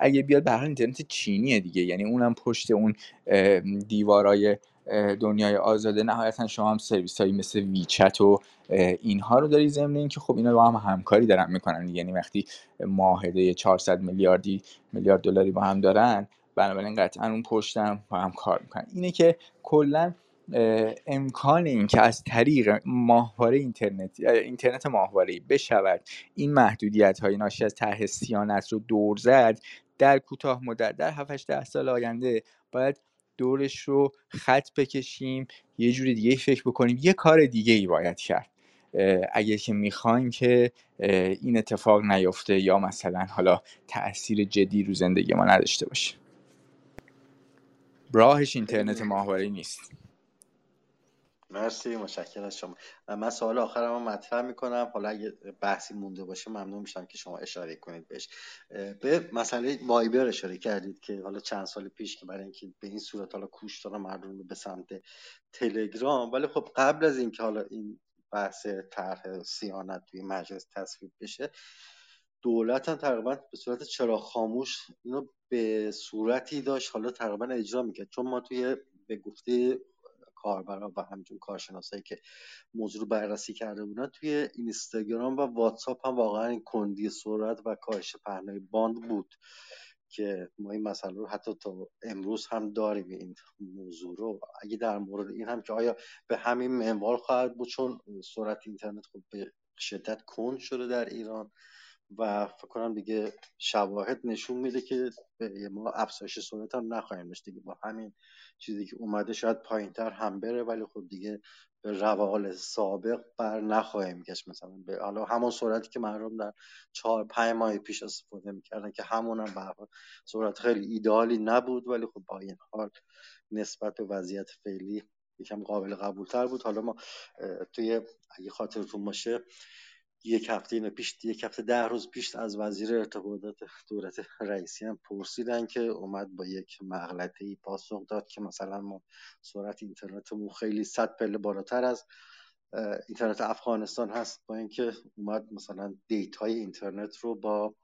اگه بیاد به اینترنت چینیه دیگه. یعنی اونم پشت اون دیوارای دنیای آزاده نهایتا شما هم سرویس هایی مثل ویچت و اینها رو داری ضمن اینکه خب اینا با هم همکاری دارن می‌کنن. یعنی وقتی معاهده 400 میلیاردی میلیارد دلاری با هم دارن بنابراین قطعا اون پشتم با هم کار می‌کنن. اینه که کلا امکان این که از طریق ماهواره اینترنت اینترنت ماهواره بشود این محدودیت های ناشی از طرح سیانت رو دور زد در کوتاه مدت در 7 ده سال آینده باید دورش رو خط بکشیم یه جوری دیگه فکر بکنیم. یه کار دیگه ای باید کرد. اگه که می‌خوایم که این اتفاق نیفته یا مثلا حالا تاثیر جدی رو زندگی ما نداشته باشه. راهش اینترنت ماهواره نیست. مرسی مشکل از شما. من سوال آخرم هم مطرح می‌کنم. حالا اگه بحثی مونده باشه ممنون میشم که شما اشاره کنید بهش. به مسئله وایبر اشاره کردید که حالا چند سال پیش که برای اینکه به این صورت حالا کوش دارم مردم به سمت تلگرام. ولی خب قبل از اینکه حالا این بحث طرح سیانت توی مجلس تصویب بشه دولت هم تقریبا به صورت چرا خاموش اینو به صورتی داشت حالا تقریبا اجرا می‌کرد. چون ما توی به گفته کاربران و همچون کارشناسایی که موضوع رو بررسی کرده بودن توی اینستاگرام و واتساپ هم واقعا این کندی سرعت و کاهش پهنای باند بود که ما این مسئله رو حتی تا امروز هم داریم این موضوع رو. اگه در مورد این هم که آیا به همین منوال خواهد بود چون سرعت اینترنت خب به شدت کند شده در ایران و فکر کنم دیگه شواهد نشون میده که ما افزایش سرعت هم نخواهیم داشت دیگه. با همین چیزی که اومده شاید پایینتر هم بره ولی خب دیگه به روال سابق بر نخواهیم گشت. مثلا به حالا همون سرعتی که مردم در چهار پنج ماه پیش استفاده می‌کردن که همون هم به سرعت خیلی ایدالی نبود ولی خب با این حال نسبت به وضعیت فعلی یکم قابل قبول تر بود. حالا ما توی اگه خاطرتون باشه یک هفته اینو پیش یک هفته ده روز پیش از وزیر ارتباطات دولت رئیسی هم پرسیدن که اومد با یک مغلطه ای پاسخ داد که مثلا ما سرعت اینترنتمون خیلی صد پله بالاتر از اینترنت افغانستان هست. با اینکه اومد مثلا دیت های اینترنت رو با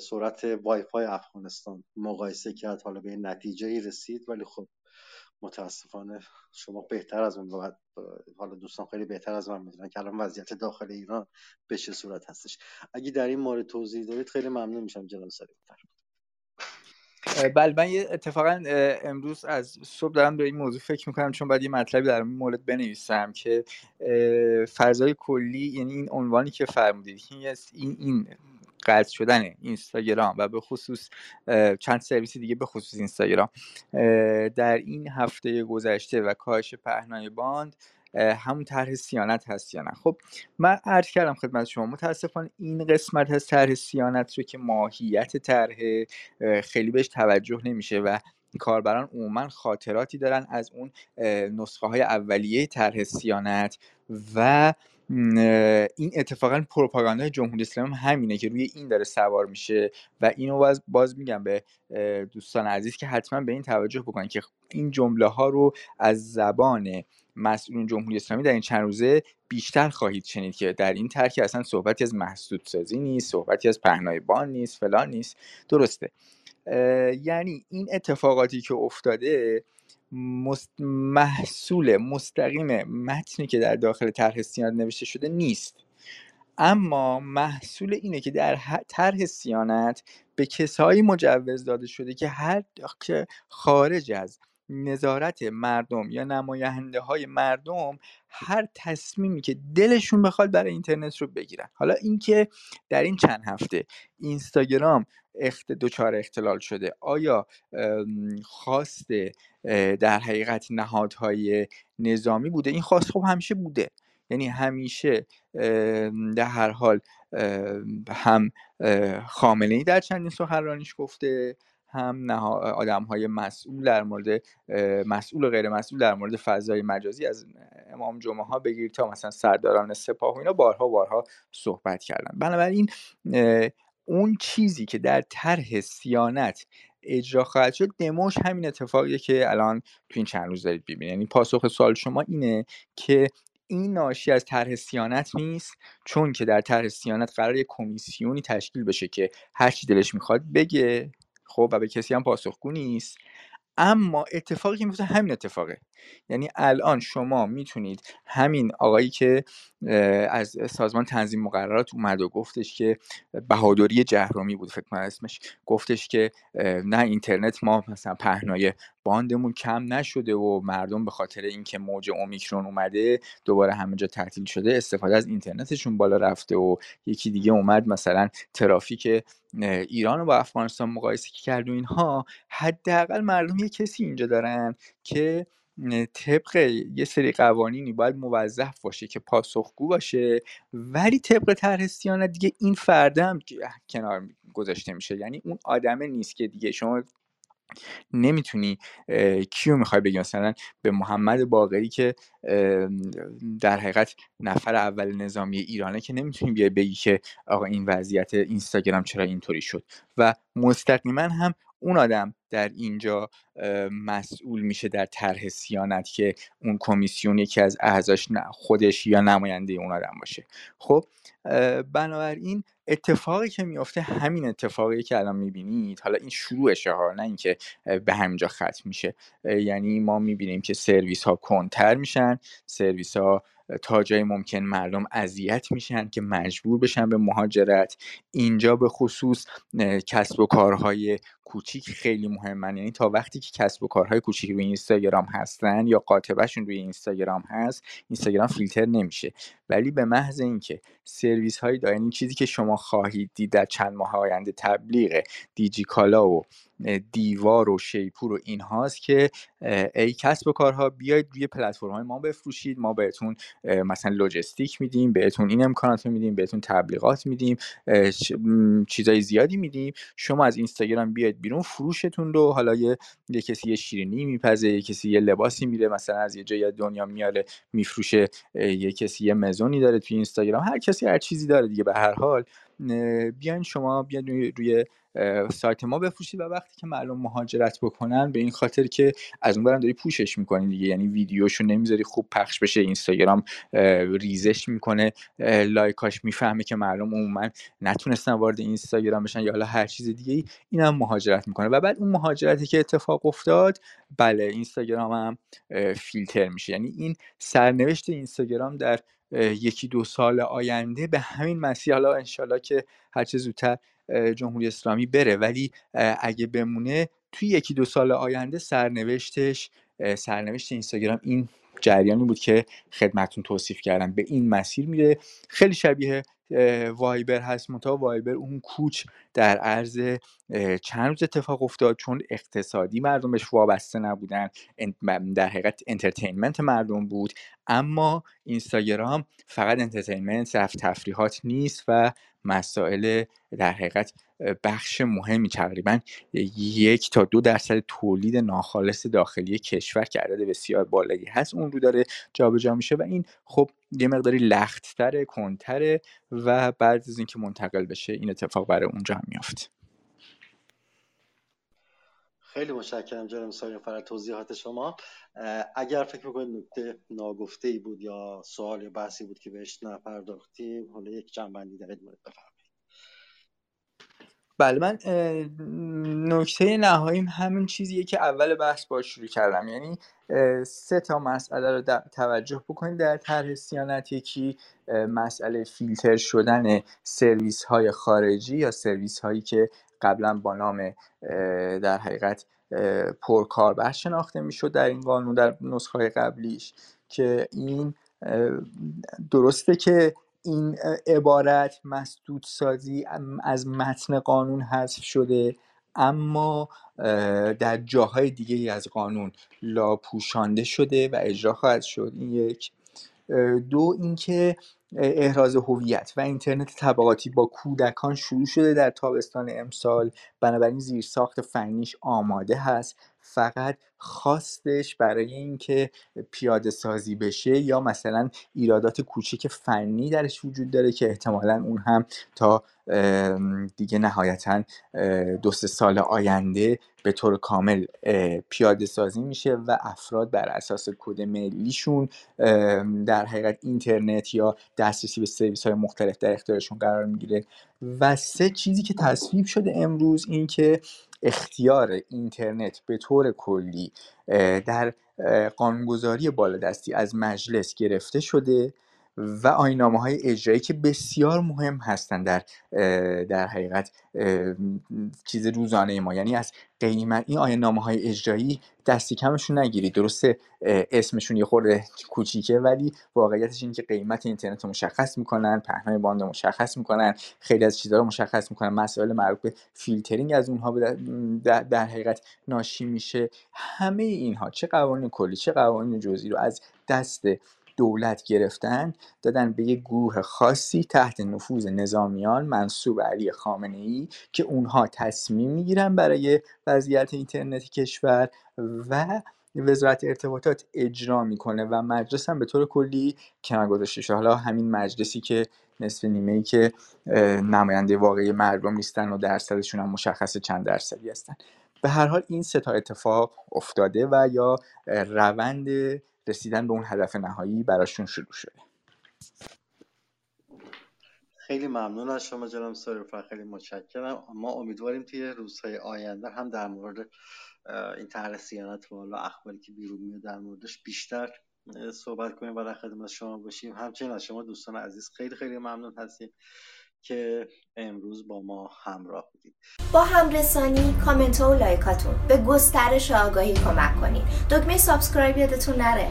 سرعت وای فای افغانستان مقایسه کرد. حالا به نتیجه رسید. ولی خب متاسفانه شما بهتر از من حالا دوستان خیلی بهتر از من می‌دونن که الان وضعیت داخل ایران به چه صورت هستش. اگه در این مورد توضیح دارید خیلی ممنون میشم جناب سریعتر بله من اتفاقا امروز از صبح دارم به این موضوع فکر می‌کنم چون باید یه مطلبی در مورد بنویسم که فضای کلی یعنی این عنوانی که فرمودید این این قطع شدن اینستاگرام و به خصوص چند سرویس دیگه به خصوص اینستاگرام. در این هفته گذشته و کاهش پهنای باند همون طرح سیانت هست یا نه؟ خب من عرض کردم خدمت شما متاسفانه این قسمت از طرح سیانت رو که ماهیت طرح خیلی بهش توجه نمیشه و کاربران عموما خاطراتی دارن از اون نسخه های اولیه طرح سیانت و این اتفاقا پروپاگاندای جمهوری اسلامی همینه که روی این داره سوار میشه و اینو باز, باز میگم به دوستان عزیز که حتما به این توجه بکنن که این جمله ها رو از زبان مسئولین جمهوری اسلامی در این چند روزه بیشتر خواهید شنید که در این ترک اصلا صحبتی از محسودسازی نیست صحبتی از پهنای بان نیست فلان نیست. درسته. یعنی این اتفاقاتی که افتاده محصول مستقیم متنی که در داخل طرح سیانت نوشته شده نیست. اما محصول اینه که در طرح سیانت به کسایی مجوز داده شده که هر که خارج از نظارت مردم یا نماینده های مردم هر تصمیمی که دلشون بخواد برای اینترنت رو بگیرن. حالا اینکه در این چند هفته اینستاگرام اخت دچار اختلال شده. آیا خواست در حقیقت نهادهای نظامی بوده؟ این خواست خب همیشه بوده. یعنی همیشه در هر حال هم خامنه ای در چندین سخنرانیش گفته هم آدم های مسئول در مورد مسئول و غیر مسئول در مورد فضای مجازی از امام جمعه ها بگیر تا مثلا سرداران سپاه و اینا بارها بارها صحبت کردن. بنابراین اون چیزی که در طرح سیانت اجرا خواهد شد دموش همین اتفاقیه که الان تو این چند روز دارید ببینید یعنی پاسخ سوال شما اینه که این ناشی از طرح سیانت نیست چون که در طرح سیانت قرار یک کمیسیونی تشکیل بشه که هر چی دلش می‌خواد بگه خب و به کسی هم پاسخگو نیست. اما اتفاقی که میفته همین اتفاقه. یعنی الان شما می‌تونید همین آقایی که از سازمان تنظیم مقررات اومد و گفتش که بهادری جهرومی بود فکر کنم اسمش. گفتش که نه اینترنت ما مثلا پهنای باندمون کم نشده و مردم به خاطر اینکه موج اومیکرون اومده دوباره همه جا تعطیل شده استفاده از اینترنتشون بالا رفته و یکی دیگه اومد مثلا ترافیک ایران رو با افغانستان مقایسه کرد و اینها. حداقل مردم یه کسی اینجا دارن که طبق یه سری قوانینی باید موظف باشه که پاسخگو باشه ولی طبق طرح سیانت دیگه این فرده هم کنار گذاشته میشه. یعنی اون آدمه نیست که دیگه شما نمی‌تونی کیو می‌خوای بگی؟ مثلا به محمد باقری که در حقیقت نفر اول نظامی ایرانه که نمی‌تونی بیای بگی که آقا این وضعیت اینستاگرام چرا اینطوری شد. و مستقیما هم اون آدم در اینجا مسئول میشه در طرح سیانت که اون کمیسیون یکی از اعضاش خودش یا نماینده اون آدم باشه. خب بنابراین اتفاقی که میافته همین اتفاقی که الان می‌بینید. حالا این شروعشه ها نه اینکه به همینجا ختم میشه. یعنی ما می‌بینیم که سرویس ها کنتر میشن سرویس ها تا جای ممکن مردم اذیت میشن که مجبور بشن به مهاجرت. اینجا به خصوص کسب و کارهای کوچیک خیلی مهمن. یعنی تا وقتی که کسب و کارهای کوچیک روی اینستاگرام هستن یا قاطبهشون روی اینستاگرام هست اینستاگرام فیلتر نمیشه. ولی به محض اینکه سرویس هایی دارن این چیزی که شما خواهید دید در چند ماه آینده تبلیغ دیجیکالا و دیوار و شیپور و این هاست که ای کسب و کارها بیاید روی پلتفرم های ما بفروشید. ما بهتون مثلا لوجستیک میدیم بهتون این امکانات میدیم بهتون تبلیغات میدیم چیزای زیادی میدیم. شما از اینستاگرام بیاید بیرون فروشتون رو حالا یه, یه کسی یه شیرینی میپزه یه کسی یه لباسی میره مثلا از یه جای دنیا میاره میفروشه یه کسی یه مزونی داره توی اینستاگرام هر کسی هر چیزی داره دیگه به هر حال. بیاین شما بیاین روی سایت ما بفروشید و وقتی که مردم مهاجرت بکنن به این خاطر که از اون برم داری پوشش می‌کنی دیگه. یعنی ویدیوشو نمی‌ذاری خوب پخش بشه اینستاگرام ریزش می‌کنه لایکاش می‌فهمه که مردم عموما نتونستن وارد اینستاگرام بشن یا حالا هر چیز دیگه ای این هم مهاجرت می‌کنه. و بعد اون مهاجرتی که اتفاق افتاد بله اینستاگرام هم فیلتر میشه. یعنی این سرنوشت اینستاگرام در یکی دو سال آینده به همین مسیر حالا انشالله که هرچه زودتر جمهوری اسلامی بره. ولی اگه بمونه توی یکی دو سال آینده سرنوشتش سرنوشت اینستاگرام این جریانی بود که خدمتون توصیف کردم. به این مسیر میره. خیلی شبیه وایبر هست. منتها وایبر اون کوچ در عرض چند روز اتفاق افتاد. چون اقتصادی مردم بهش وابسته نبودن. در حقیقت entertainment مردم بود. اما اینستاگرام فقط entertainment صرف تفریحات نیست و مسائل در حقیقت بخش مهمی تقریبا یک تا دو درصد تولید ناخالص داخلی کشور که عدد بسیار بالایی هست. اون رو داره جابجا میشه و این خب یه مقداری لختتره کنتره و بعد از اینکه منتقل بشه این اتفاق برای اونجا هم میافت. خیلی متشکرم جناب سایه فرا توضیحات شما. اگر فکر می‌کنید نکته ناگفته ای بود یا سوال یا بحثی بود که بهش نپرداختیم حالا یک جنبندی در ادامه بفرمایید. بله من نکته نهاییم همین چیزیه که اول بحث با شروع کردم. یعنی سه تا مسئله رو توجه بکنید در طرح سیانت یکی مسئله فیلتر شدن سرویس های خارجی یا سرویس هایی که قبلا با نام در حقیقت پرکاربر شناخته می‌شد در این قانون در نسخه قبلیش. که این درسته که این عبارت مسدود سازی از متن قانون حذف شده اما در جاهای دیگه از قانون لاپوشانده شده و اجرا خواهد شد. این یک. دو اینکه احراز هویت و اینترنت طبقاتی با کودکان شروع شده در تابستان امسال. بنابراین زیرساخت فنیش آماده هست. فقط خواستش برای اینکه پیاده سازی بشه یا مثلا ایرادات کوچیک فنی درش وجود داره که احتمالا اون هم تا دیگه نهایتا دو سه سال آینده به طور کامل پیاده سازی میشه و افراد بر اساس کد ملیشون در حقیقت اینترنت یا دسترسی به سرویس های مختلف در اختیارشون قرار می‌گیره. و سه چیزی که تصویب شده امروز این که اختیار اینترنت به طور کلی در قانونگذاری بالادستی از مجلس گرفته شده. و آیین‌نامه های اجرایی که بسیار مهم هستند در در حقیقت چیز روزانه ما. یعنی از قیمت این آیین‌نامه های اجرایی دست کمشون نگیرید درسته اسمشون یه خورده کوچیکه ولی واقعیتش اینه که قیمت اینترنت رو مشخص می‌کنن پهنای باند مشخص می‌کنن خیلی از چیزها رو مشخص می‌کنن مسائل مربوط به فیلترینگ از اونها در, در حقیقت ناشی میشه. همه اینها چه قوانین کلی چه قوانین جزئی رو از دست دولت گرفتن دادن به یک گروه خاصی تحت نفوذ نظامیان منصوب علی خامنه ای که اونها تصمیم می‌گیرن برای وضعیت اینترنت کشور و وزارت ارتباطات اجرا می‌کنه و مجلس هم به طور کلی کنار گذاشته شده. حالا همین مجلسی که نصف نیمه ای که نماینده واقعی مردم نیستن و درصدشون هم مشخص چند درصدی هستن. به هر حال این سه تا اتفاق افتاده و یا روند رسیدن به اون هدف نهایی براشون شروع شده. خیلی ممنون از شما جناب ساریفر خیلی متشکرم. ما امیدواریم توی روزهای آینده هم در مورد این طرح سیانت و اخباری که بیرون میاد در موردش بیشتر صحبت کنیم و در خدمت شما باشیم. همچنین از شما دوستان عزیز خیلی خیلی ممنون هستیم. که امروز با ما همراه بودید. با همرسانی کامنت و لایکاتون به گسترش آگاهی کمک کنید. دکمه subscribe یادتون نره.